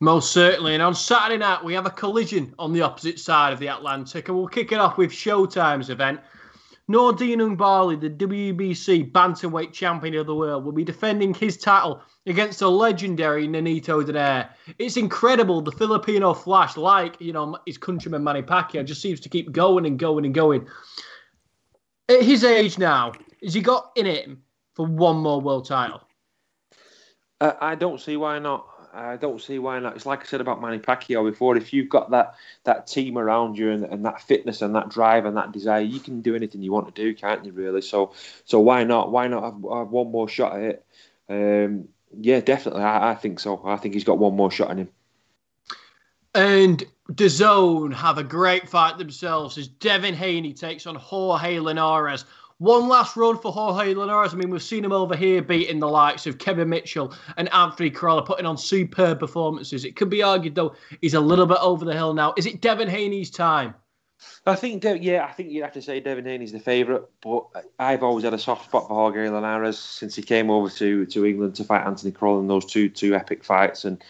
Most certainly. And on Saturday night, we have a collision on the opposite side of the Atlantic, and we'll kick it off with Showtime's event. Nordine Oubaali, the WBC bantamweight champion of the world, will be defending his title against the legendary Nonito Donaire. It's incredible. The Filipino flash, like you know his countryman Manny Pacquiao, just seems to keep going and going and going. At his age now, has he got in it for one more world title? Uh, I don't see why not. I don't see why not. It's like I said about Manny Pacquiao before. If you've got that that team around you and, and that fitness and that drive and that desire, you can do anything you want to do, can't you? Really. So so why not? Why not have, have one more shot at it? Um, yeah, definitely. I, I, think so. I think he's got one more shot in him. And DAZN have a great fight themselves as Devin Haney takes on Jorge Linares. One last run for Jorge Linares. I mean, we've seen him over here beating the likes of Kevin Mitchell and Anthony Crolla, putting on superb performances. It could be argued, though, he's a little bit over the hill now. Is it Devin Haney's time? I think, yeah, I think you'd have to say Devin Haney's the favourite, but I've always had a soft spot for Jorge Linares since he came over to, to England to fight Anthony Crolla in those two two epic fights, and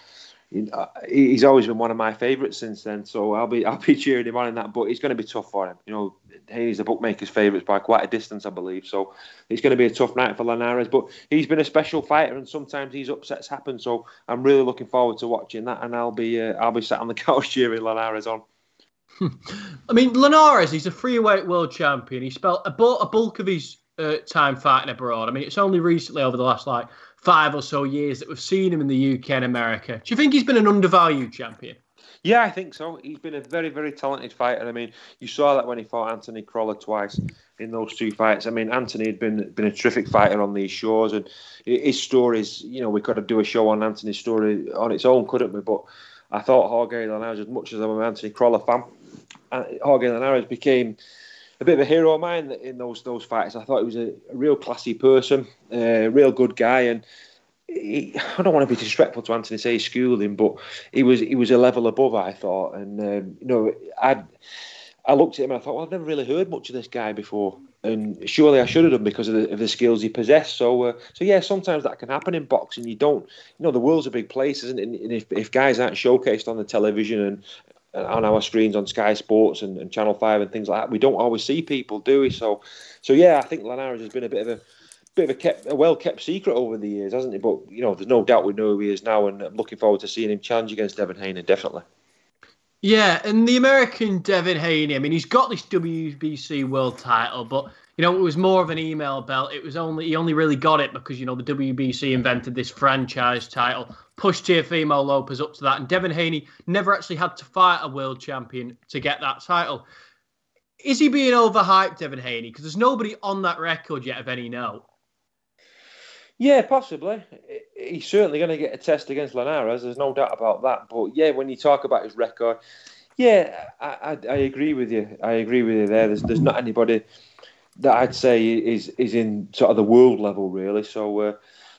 he's always been one of my favourites since then. So I'll be I'll be cheering him on in that, but it's going to be tough for him. You know, Haney's the bookmakers' favourites by quite a distance, I believe. So it's going to be a tough night for Linares. But he's been a special fighter, and sometimes these upsets happen. So I'm really looking forward to watching that, and I'll be uh, I'll be sat on the couch cheering Linares on. I mean, Linares, he's a three-weight world champion. He spent a bulk of his uh, time fighting abroad. I mean, it's only recently over the last like five or so years that we've seen him in the UK and America. Do you think he's been an undervalued champion? Yeah, I think so. He's been a very, very talented fighter. I mean, you saw that when he fought Anthony Crolla twice in those two fights. I mean, Anthony had been been a terrific fighter on these shores, and his stories. You know, we could have do a show on Anthony's story on its own, couldn't we? But I thought Jorge Linares, as much as I'm an Anthony Crolla fan, uh, Jorge Linares became a bit of a hero of mine in those those fights. I thought he was a, a real classy person, a real good guy, and he, I don't want to be disrespectful to Anthony say schooling, but he was he was a level above, I thought, and um, you know, I I looked at him and I thought, well, I've never really heard much of this guy before, and surely I should have done because of the, of the skills he possessed. So, uh, so yeah, sometimes that can happen in boxing. You don't, you know, the world's a big place, isn't it? And if, if guys aren't showcased on the television and on our screens on Sky Sports and, and, Channel Five and things like that. We don't always see people, do we? So, so yeah, I think Linares has been a bit of a bit of a kept, a well kept secret over the years, hasn't he? But you know, there's no doubt we know who he is now, and I'm looking forward to seeing him challenge against Devin Haney, definitely. Yeah, and the American Devin Haney, I mean, he's got this WBC world title, but you know, it was more of an email belt. It was only he only really got it because you know the WBC invented this franchise title, pushed Teofimo Lopez up to that, and Devin Haney never actually had to fight a world champion to get that title. Is he being overhyped, Devin Haney? Because there's nobody on that record yet of any note. Yeah, possibly. He's certainly going to get a test against Linares. There's no doubt about that. But yeah, when you talk about his record, yeah, I, I, I agree with you. I agree with you there. There's there's not anybody that I'd say is is in sort of the world level really. So uh,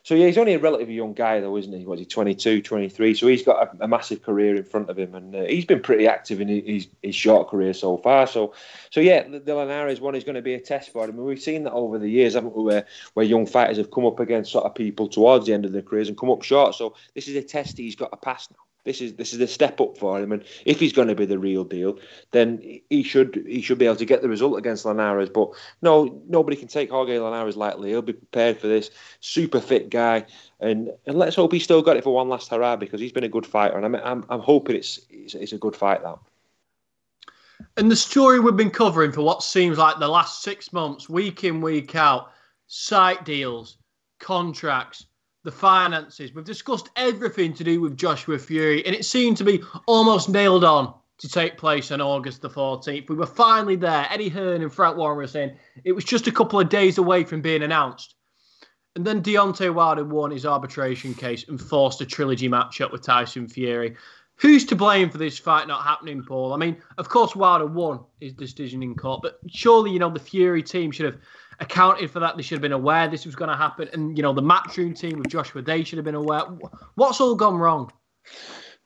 so yeah, he's only a relatively young guy though, isn't he? Was he 22, 23? So he's got a, a massive career in front of him, and uh, he's been pretty active in his, his short career so far. So so yeah, the, the one is going to be a test for him. And we've seen that over the years, haven't we? Where where young fighters have come up against sort of people towards the end of their careers and come up short. So this is a test he's got to pass now. This is this is a step up for him, and if he's going to be the real deal, then he should he should be able to get the result against Linares. But no, nobody can take Jorge Linares lightly. He'll be prepared for this. Super fit guy, and and let's hope he's still got it for one last hurrah because he's been a good fighter, and I'm I'm, I'm hoping it's, it's it's a good fight that. And the story we've been covering for what seems like the last six months, week in, week out, site deals, contracts, the finances. We've discussed everything to do with Joshua Fury, and it seemed to be almost nailed on to take place on August the 14th. We were finally there. Eddie Hearn and Frank Warren were saying it was just a couple of days away from being announced. And then Deontay Wilder won his arbitration case and forced a trilogy matchup with Tyson Fury. Who's to blame for this fight not happening, Paul? I mean, of course, Wilder won his decision in court, but surely, you know, the Fury team should have accounted for that. They should have been aware this was going to happen. And, you know, the matchroom team with Joshua, they should have been aware. What's all gone wrong?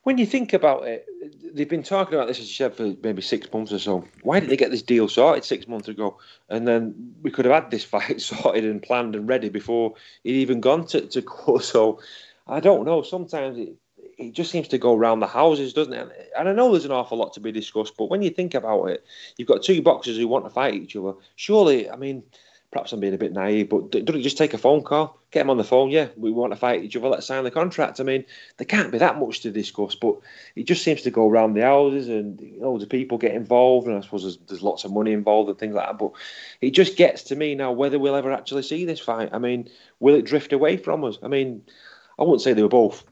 When you think about it, they've been talking about this, as you said, for maybe six months or so. Why didn't they get this deal sorted six months ago? And then we could have had this fight sorted and planned and ready before it even gone to, to court. So I don't know. Sometimes it, it just seems to go around the houses, doesn't it? And I know there's an awful lot to be discussed, but when you think about it, you've got two boxers who want to fight each other. Surely, I mean, perhaps I'm being a bit naive, but don't you just take a phone call, get them on the phone? Yeah, we want to fight each other. Let's sign the contract. I mean, there can't be that much to discuss, but it just seems to go around the houses and know, the people get involved, and I suppose there's, there's lots of money involved and things like that. But it just gets to me now whether we'll ever actually see this fight. I mean, will it drift away from us? I mean, I wouldn't say they were both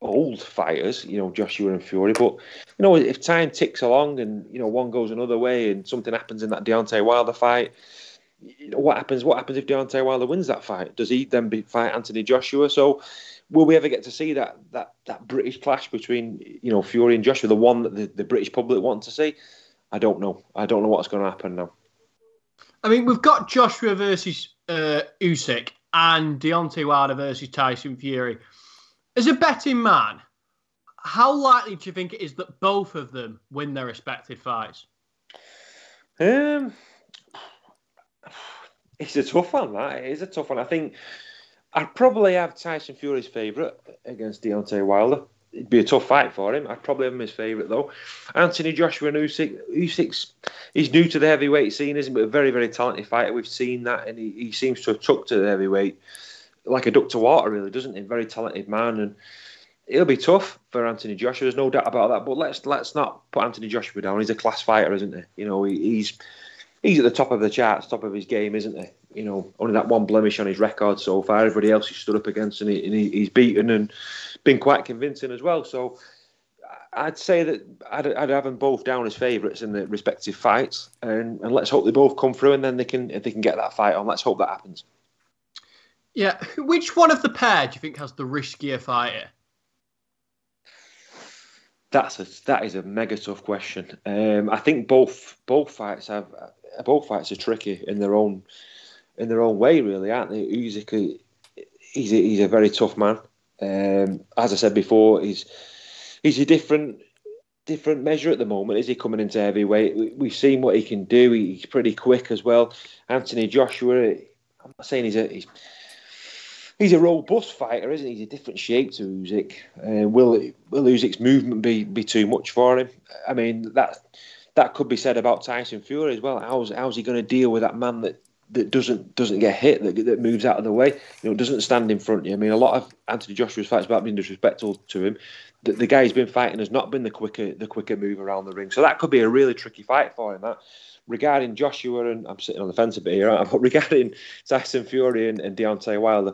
old fighters, you know, Joshua and Fury. But you know, if time ticks along and you know one goes another way and something happens in that Deontay Wilder fight, what happens? What happens if Deontay Wilder wins that fight? Does he then be, fight Anthony Joshua? So, will we ever get to see that that that British clash between you know Fury and Joshua, the one that the, the British public want to see? I don't know. I don't know what's going to happen now. I mean, we've got Joshua versus uh, Usyk and Deontay Wilder versus Tyson Fury. As a betting man, how likely do you think it is that both of them win their respective fights? Um, it's a tough one. That it is a tough one. I think I'd probably have Tyson Fury's favourite against Deontay Wilder. It'd be a tough fight for him. I'd probably have him his favourite though. Anthony Joshua and Usyk. Usyk's he's new to the heavyweight scene, isn't he? But a very very talented fighter. We've seen that, and he, he seems to have took to the heavyweight like a duck to water, really, doesn't he? Very talented man, and it'll be tough for Anthony Joshua. There's no doubt about that. But let's let's not put Anthony Joshua down. He's a class fighter, isn't he? You know, he, he's he's at the top of the charts, top of his game, isn't he? You know, only that one blemish on his record so far. Everybody else he stood up against and, he, and he, he's beaten and been quite convincing as well. So I'd say that I'd, I'd have them both down as favourites in the respective fights, and, and let's hope they both come through, and then they can they can get that fight on. Let's hope that happens. Yeah, which one of the pair do you think has the riskier fighter? That's a that is a mega tough question. Um, I think both both fights have both fights are tricky in their own in their own way, really, aren't they? Usyk, he's a, he's a very tough man. Um, as I said before, he's he's a different different measure at the moment. Is he coming into heavyweight? We've seen what he can do. He's pretty quick as well. Anthony Joshua, I'm not saying he's a he's, he's a robust fighter, isn't he? He's a different shape to Usyk. Uh, will will Usyk's movement be be too much for him? I mean that that could be said about Tyson Fury as well. How's how's he going to deal with that man that that doesn't doesn't get hit, that, that moves out of the way, you know, doesn't stand in front of you. I mean, a lot of Anthony Joshua's fights about being disrespectful to him. The, the guy he's been fighting has not been the quicker the quicker move around the ring, so that could be a really tricky fight for him. That regarding Joshua and I'm sitting on the fence a bit here, but regarding Tyson Fury and, and Deontay Wilder,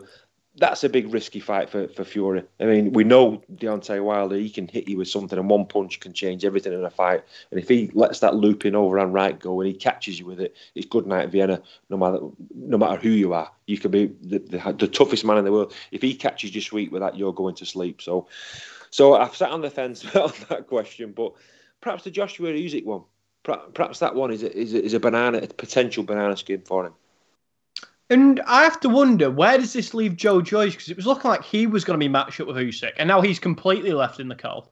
that's a big risky fight for, for Fury. I mean, we know Deontay Wilder, he can hit you with something, and one punch can change everything in a fight. And if he lets that looping overhand right go and he catches you with it, it's good night Vienna. No matter no matter who you are, you can be the, the, the toughest man in the world. If he catches you sweet with that, you're going to sleep. So, so I've sat on the fence on that question, but perhaps the Joshua Usyk one, perhaps that one is a, is a, is a banana, a potential banana skin for him. And I have to wonder where does this leave Joe Joyce because it was looking like he was going to be matched up with Usyk, and now he's completely left in the cold.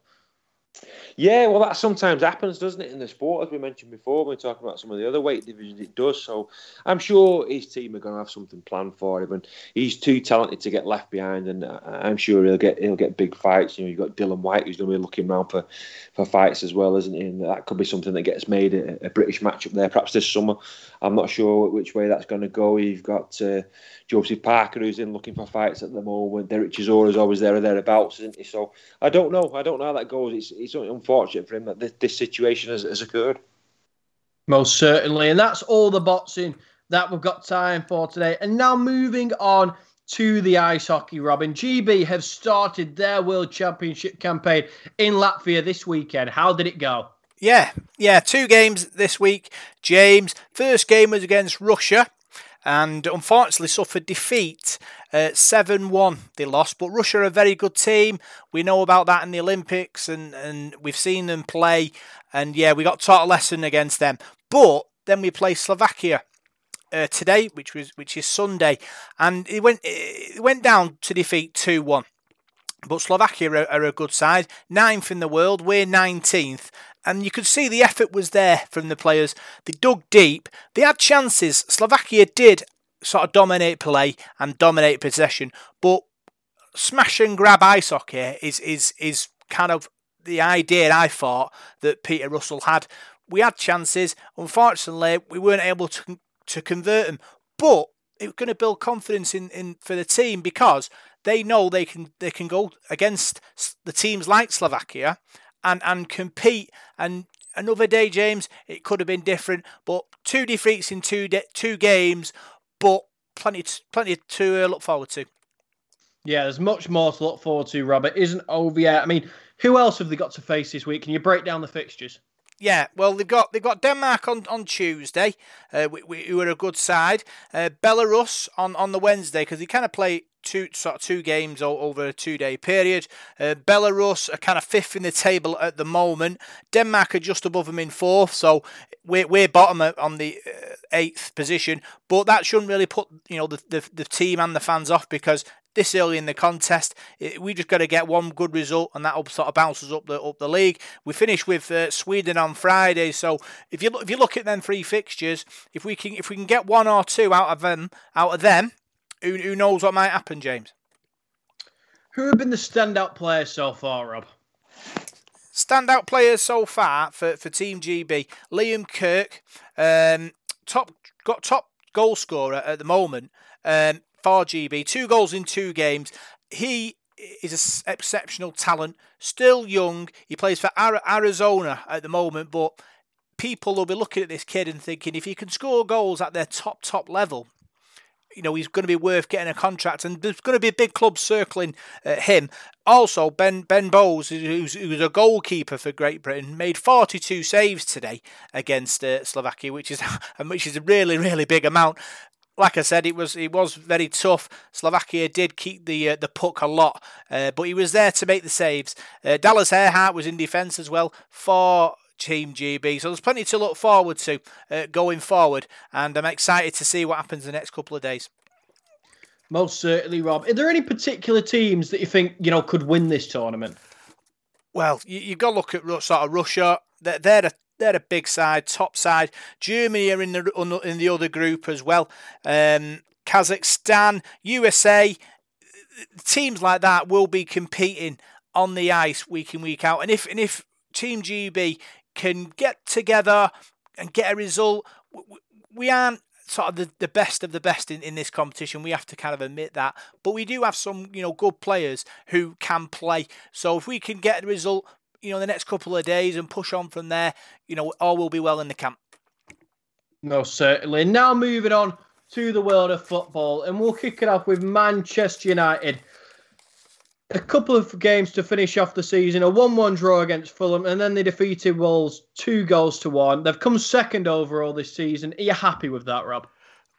Yeah, well, that sometimes happens, doesn't it, in the sport, as we mentioned before, when we're talking about some of the other weight divisions, it does. So I'm sure his team are going to have something planned for him, and he's too talented to get left behind, and I'm sure he'll get he'll get big fights. You know, you've got Dillian Whyte who's going to be looking around for, for fights as well, isn't he? And that could be something that gets made a, a British matchup there, perhaps this summer. I'm not sure which way that's going to go. You've got uh, Joseph Parker who's in looking for fights at the moment. Derek Chisora is always there or thereabouts, isn't he? So I don't know. I don't know how that goes. It's, it's unfortunate for him that this, this situation has, has occurred. Most certainly. And that's all the boxing that we've got time for today. And now moving on to the ice hockey, Robin. GB have started their World Championship campaign in Latvia this weekend. How did it go? Yeah, yeah, two games this week. James, first game was against Russia and unfortunately suffered defeat. Uh, 7 1 they lost, but Russia are a very good team. We know about that in the Olympics and, and we've seen them play. And yeah, we got taught a lesson against them. But then we play Slovakia. Uh, today, which was which is Sunday, and it went it went down to defeat two one. But Slovakia are, are, a good side, ninth in the world. We're nineteenth, and you could see the effort was there from the players. They dug deep. They had chances. Slovakia did sort of dominate play and dominate possession, but smash and grab ice hockey is is is kind of the idea I thought that Peter Russell had. We had chances. Unfortunately, we weren't able to to convert them, but it was going to build confidence in, in for the team because they know they can they can go against the teams like Slovakia and and compete. And another day, James, it could have been different. But two defeats in two de- two games, but plenty plenty to uh, look forward to. Yeah, there's much more to look forward to. Robert isn't over yet. I mean, who else have they got to face this week? Can you break down the fixtures? Yeah, well, they've got they've got Denmark on, on Tuesday, uh, we, we, who are a good side. Uh, Belarus on, on the Wednesday because they kind of play two sort of two games over a two day period. Uh, Belarus are kind of fifth in the table at the moment. Denmark are just above them in fourth, so we're, we're bottom on the uh, eighth position. But that shouldn't really put you know the, the, the team and the fans off because this early in the contest. We just got to get one good result, and that sort of bounces up the up the league. We finish with uh, Sweden on Friday, so if you look, if you look at them three fixtures, if we can if we can get one or two out of them out of them, who, who knows what might happen, James? Who have been the standout players so far, Rob? Standout players so far for, for Team GB: Liam Kirk, um, top got top goal scorer at the moment um, for GB. Two goals in two games. He is an exceptional talent. Still young. He plays for Arizona at the moment, but people will be looking at this kid and thinking if he can score goals at their top top level, you know he's going to be worth getting a contract, and there's going to be a big club circling uh, him. Also, Ben Ben Bowes, who's, who's a goalkeeper for Great Britain, made 42 saves today against uh, Slovakia, which is which is a really really big amount. Like I said, it was it was very tough. Slovakia did keep the uh, the puck a lot, uh, but he was there to make the saves. Uh, Dallas Ehrhardt was in defence as well for Team GB. So there's plenty to look forward to uh, going forward, and I'm excited to see what happens the next couple of days. Most certainly, Rob. Are there any particular teams that you think you know could win this tournament? Well, you, you've got to look at sort of Russia. They're, they're a they're a big side, top side. Germany are in the in the other group as well. Um, Kazakhstan, USA, teams like that will be competing on the ice week in week out. And if and if Team GB can get together and get a result. We aren't sort of the, the best of the best in, in this competition. We have to kind of admit that. But we do have some, you know, good players who can play. So if we can get a result, you know, the next couple of days and push on from there, you know, all will be well in the camp. No, certainly. Now moving on to the world of football, and we'll kick it off with Manchester United a couple of games to finish off the season, a 1 1 draw against Fulham, and then they defeated Wolves two goals to one. They've come second overall this season. Are you happy with that, Rob?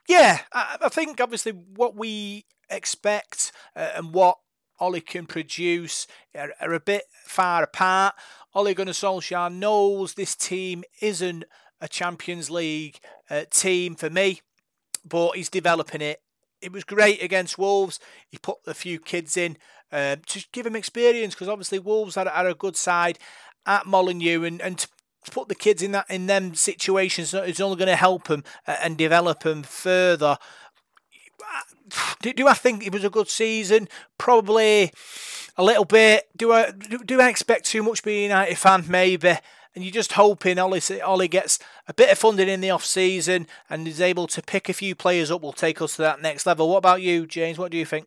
Yeah, I, think obviously what we expect uh, and what Ole can produce are, are, a bit far apart. Ole Gunnar Solskjaer knows this team isn't a Champions League uh, team for me, but he's developing it. It was great against Wolves. He put a few kids in um, to give him experience because obviously Wolves are, are a good side at Molineux and, and to put the kids in that in them situations is only going to help them uh, and develop them further. Do, do I think it was a good season? Probably a little bit. Do I do, do I expect too much being a United fan? Maybe and you're just hoping Ole, Ole gets a bit of funding in the off season and is able to pick a few players up will take us to that next level. What about you, James? What do you think?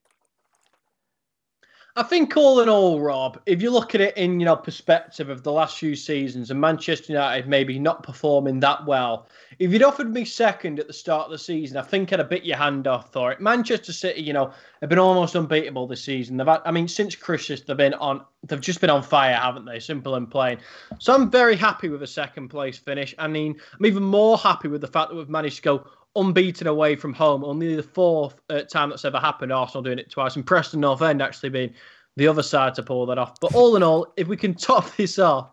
I think all in all, Rob, if you look at it in you know perspective of the last few seasons and Manchester United maybe not performing that well, if you'd offered me second at the start of the season, I think I'd have bit your hand off for it. Manchester City, you know, have been almost unbeatable this season. They've had, I mean, since Christmas, they've been on, they've just been on fire, haven't they? Simple and plain. So I'm very happy with a second place finish. I mean, I'm even more happy with the fact that we've managed to go unbeaten away from home. Only the fourth uh, time that's ever happened. Arsenal doing it twice, and Preston North End actually being the other side to pull that off. But all in all, if we can top this off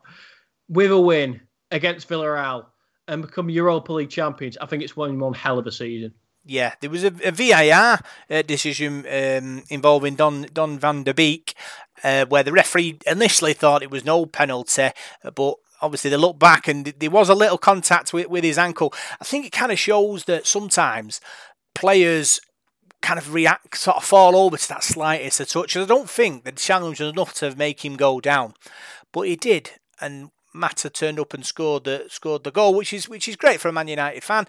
with a win against Villarreal and become Europa League champions, I think it's one one hell of a season. Yeah, there was a, a VAR uh, decision um, involving Don Don van de Beek, uh, where the referee initially thought it was no penalty, but obviously they look back and there was a little contact with, with his ankle. I think it kind of shows that sometimes players kind of react, sort of fall over to that slightest a touch. I don't think the challenge was enough to make him go down, but he did, and Mata turned up and scored the scored the goal, which is which is great for a Man United fan.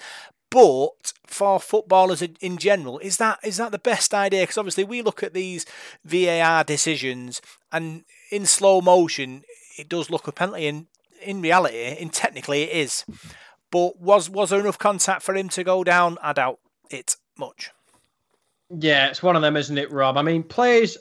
But for footballers in general, is that is that the best idea? Because obviously we look at these VAR decisions, and in slow motion, it does look a penalty, and in reality, in technically, it is. But was was there enough contact for him to go down? I doubt it much. Yeah, it's one of them, isn't it, Rob? I mean, players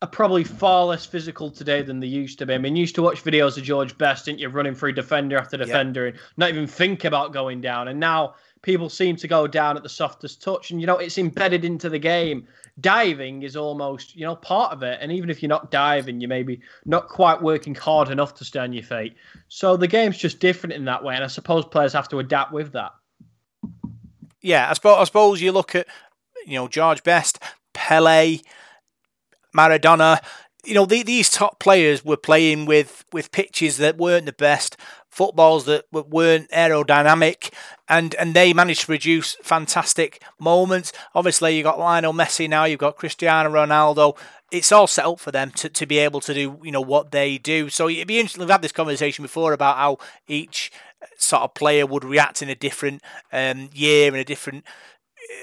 are probably far less physical today than they used to be. I mean, you used to watch videos of George Best, didn't you, running through defender after defender and not even think about going down. And now people seem to go down at the softest touch. And, you know, it's embedded into the game. Diving is almost, you know, part of it. And even if you're not diving, you're maybe not quite working hard enough to stay on your feet. So the game's just different in that way. And I suppose players have to adapt with that. Yeah, I suppose, I suppose you look at you know, George Best, Pele, Maradona. You know, the, these top players were playing with, with pitches that weren't the best, footballs that weren't aerodynamic, and, and they managed to produce fantastic moments. Obviously, you've got Lionel Messi now, you've got Cristiano Ronaldo. It's all set up for them to, to be able to do, you know, what they do. So it'd be interesting. We've had this conversation before about how each sort of player would react in a different um, year and a different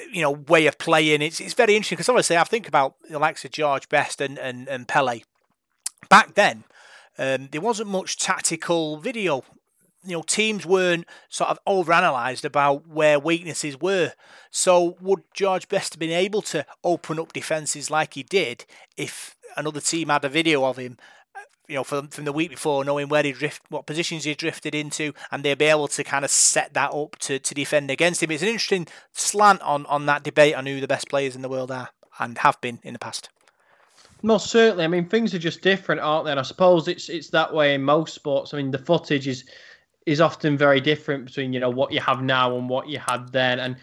you know way of playing. It's it's very interesting because obviously I think about the likes of George Best and and, and Pele. Back then, um, there wasn't much tactical video you know teams weren't sort of overanalyzed about where weaknesses were. So would George Best have been able to open up defences like he did if another team had a video of him? You know, from from the week before, knowing where he drift, what positions he drifted into, and they'd be able to kind of set that up to, to defend against him. It's an interesting slant on on that debate on who the best players in the world are and have been in the past. Most certainly. I mean, things are just different, aren't they? And I suppose it's it's that way in most sports. I mean, the footage is is often very different between you know what you have now and what you had then, and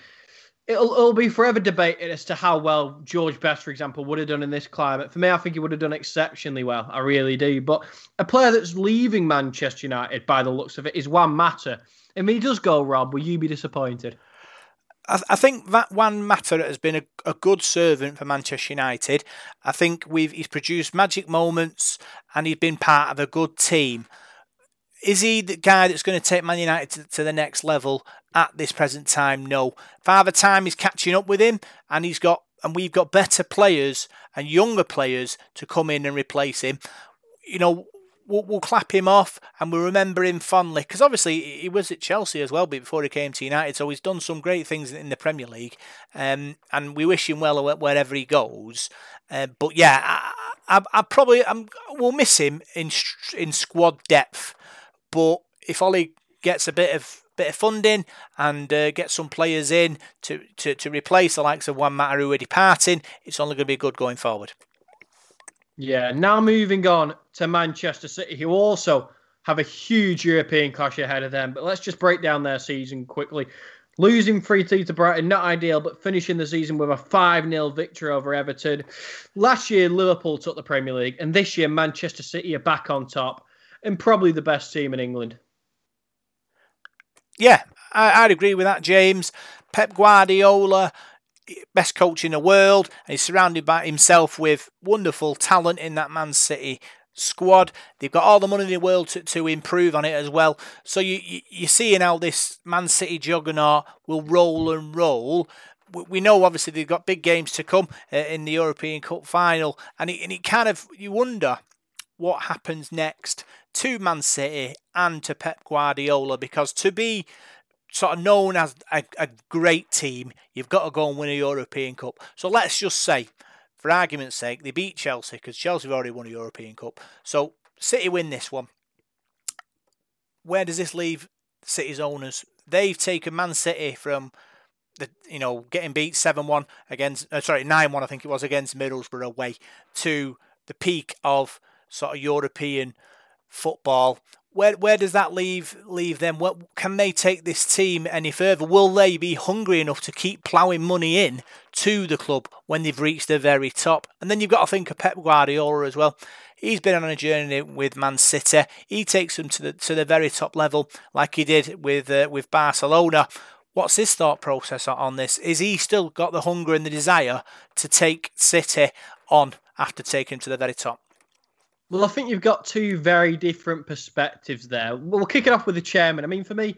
it'll it'll be forever debated as to how well George Best, for example, would have done in this climate. For me, I think he would have done exceptionally well. I really do. But a player that's leaving Manchester United, by the looks of it, is Juan Mata. If he does go, Rob, will you be disappointed? I, I think that Juan Mata has been a, a good servant for Manchester United. I think we've he's produced magic moments and he's been part of a good team. Is he the guy that's going to take Man United to, to, the next level at this present time? No. Father Time is catching up with him, and he's got and we've got better players and younger players to come in and replace him. You know, we'll, we'll clap him off and we'll remember him fondly because obviously he was at Chelsea as well before he came to United, so he's done some great things in the Premier League, um, and we wish him well wherever he goes. Uh, but yeah, I, I, I probably I'm, we'll miss him in in squad depth but if Ole gets a bit of bit of funding and uh, some players in to, to, to replace the likes of Juan Mata who are departing, it's only going to be good going forward. Yeah, now moving on to Manchester City, who also have a huge European clash ahead of them. But let's just break down their season quickly. Losing 3 2 to Brighton, not ideal, but finishing the season with a 5 0 victory over Everton. Last year, Liverpool took the Premier League, and this year, Manchester City are back on top and probably the best team in England. Yeah, I, would agree with that, James. Pep Guardiola, best coach in the world, and he's surrounded by himself with wonderful talent in that Man City squad. They've got all the money in the world to, to improve on it as well. So you, you you're seeing how this Man City juggernaut will roll and roll. We know obviously they've got big games to come uh, in the European Cup final, and it, and it kind of you wonder what happens next to Man City and to Pep Guardiola because to be sort of known as a, a, great team, you've got to go and win a European Cup. So let's just say, for argument's sake, they beat Chelsea because Chelsea have already won a European Cup. So City win this one. Where does this leave City's owners? They've taken Man City from the you know getting beat seven one against uh, sorry nine one I think it was against Middlesbrough away to the peak of sort of European football. Where where does that leave leave them? What can they take this team any further? Will they be hungry enough to keep ploughing money in to the club when they've reached the very top? And then you've got to think of Pep Guardiola as well. He's been on a journey with Man City. He takes them to the to the very top level, like he did with uh, with Barcelona. What's his thought process on this? Is he still got the hunger and the desire to take City on after taking them to the very top? Well, I think you've got two very different perspectives there. We'll kick it off with the chairman. I mean, for me,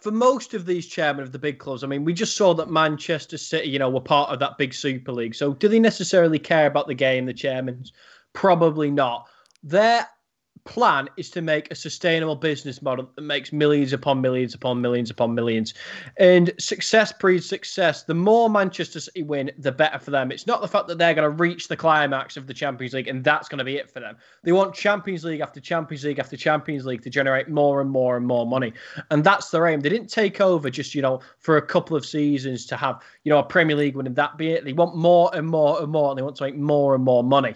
for most of these chairmen of the big clubs, I mean, we just saw that Manchester City, you know, were part of that big Super League. So, do they necessarily care about the game, the chairmen? Probably not. Their plan is to make a sustainable business model that makes millions upon millions upon millions upon millions. And success breeds success. The more Manchester City win, the better for them. It's not the fact that they're going to reach the climax of the Champions League and that's going to be it for them. They want Champions League after Champions League after Champions League to generate more and more and more money. And that's their aim. They didn't take over just, you know, for a couple of seasons to have, you know, a Premier League win and that be it. They want more and more and more and they want to make more and more money.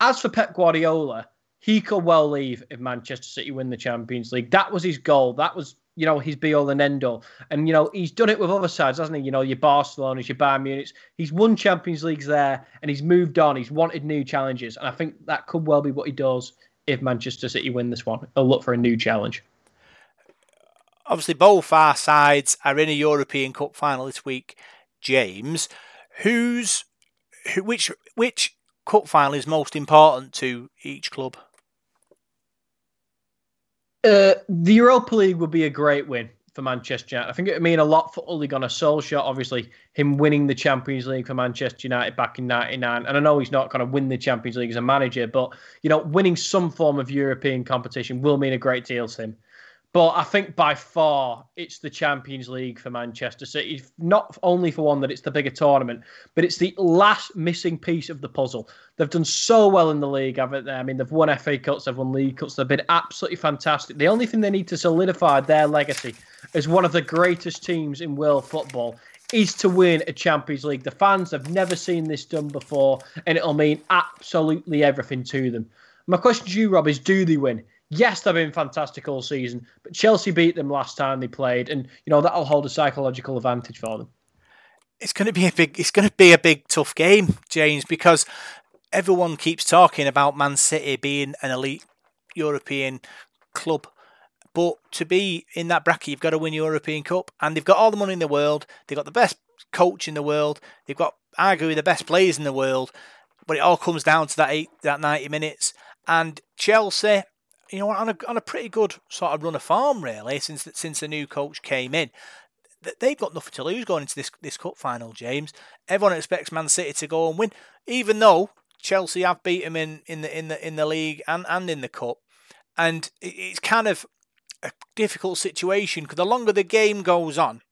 As for Pep Guardiola, he could well leave if Manchester City win the Champions League. That was his goal. That was, you know, his be all and end all. And, you know, he's done it with other sides, hasn't he? You know, your Barcelona, your Bayern Munich. He's won Champions Leagues there and he's moved on. He's wanted new challenges. And I think that could well be what he does if Manchester City win this one. He'll look for a new challenge. Obviously, both our sides are in a European Cup final this week. James, who's who, which which cup final is most important to each club? Uh, the Europa League would be a great win for Manchester United. I think it would mean a lot for Ole Gunnar Solskjaer. Obviously, him winning the Champions League for Manchester United back in '99. And I know he's not going to win the Champions League as a manager, but you know, winning some form of European competition will mean a great deal to him. But I think by far it's the Champions League for Manchester City. Not only for one that it's the bigger tournament, but it's the last missing piece of the puzzle. They've done so well in the league, haven't they? I mean, they've won FA Cups, they've won League Cups, they've been absolutely fantastic. The only thing they need to solidify their legacy as one of the greatest teams in world football is to win a Champions League. The fans have never seen this done before, and it'll mean absolutely everything to them. My question to you, Rob, is do they win? Yes, they've been fantastic all season, but Chelsea beat them last time they played, and you know that'll hold a psychological advantage for them. It's going to be a big. It's going to be a big tough game, James, because everyone keeps talking about Man City being an elite European club. But to be in that bracket, you've got to win European Cup, and they've got all the money in the world. They've got the best coach in the world. They've got arguably the best players in the world. But it all comes down to that eight, that ninety minutes. And Chelsea, you know, on a on a pretty good sort of run of form really since since the new coach came in. They've got nothing to lose going into this this cup final, James. Everyone expects Man City to go and win, even though Chelsea have beat them in, in the in the in the league and, and in the cup. And it's kind of a difficult situation because the longer the game goes on,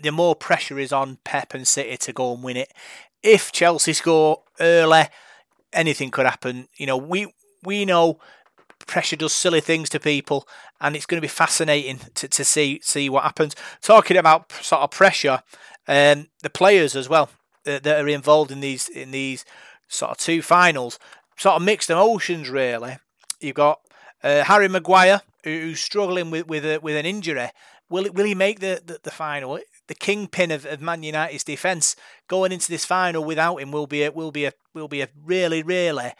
the more pressure is on Pep and City to go and win it. If Chelsea score early, anything could happen. You know, we we know pressure does silly things to people, and it's going to be fascinating to, to see see what happens. Talking about sort of pressure, um, the players as well that, that are involved in these in these sort of two finals, sort of mixed emotions really. You've got uh, Harry Maguire who's struggling with with, a, with an injury. Will will he make the, the, the final? The kingpin of, of Man United's defence going into this final without him will be a, will be a will be a really really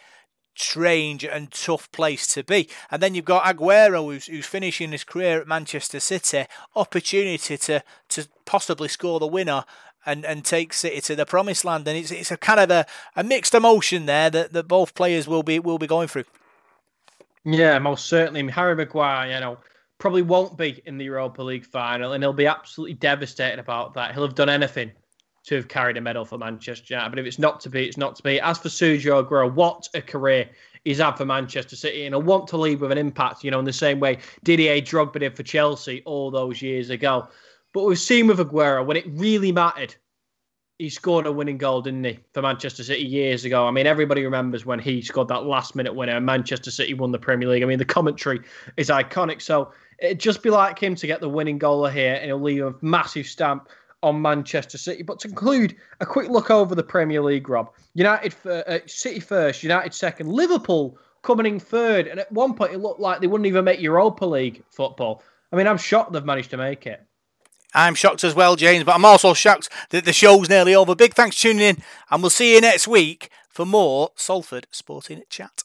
strange and tough place to be. And then you've got Aguero, who's, who's finishing his career at Manchester City, opportunity to to possibly score the winner and, and take City to the promised land. And it's it's a kind of a, a mixed emotion there that, that both players will be will be going through. Yeah, most certainly. Harry Maguire, you know, probably won't be in the Europa League final, and he'll be absolutely devastated about that. He'll have done anything to have carried a medal for Manchester United. But if it's not to be, it's not to be. As for Sergio Aguero, what a career he's had for Manchester City, and I want to leave with an impact. You know, in the same way Didier Drogba did for Chelsea all those years ago. But we've seen with Aguero when it really mattered, he scored a winning goal, didn't he, for Manchester City years ago? I mean, everybody remembers when he scored that last minute winner and Manchester City won the Premier League. I mean, the commentary is iconic. So it'd just be like him to get the winning goal here and he'll leave a massive stamp on Manchester City. But to conclude, a quick look over the Premier League, Rob. United, uh, City first, United second, Liverpool coming in third. And at one point, it looked like they wouldn't even make Europa League football. I mean, I'm shocked they've managed to make it. I'm shocked as well, James, but I'm also shocked that the show's nearly over. Big thanks for tuning in, and we'll see you next week for more Salford Sporting Chat.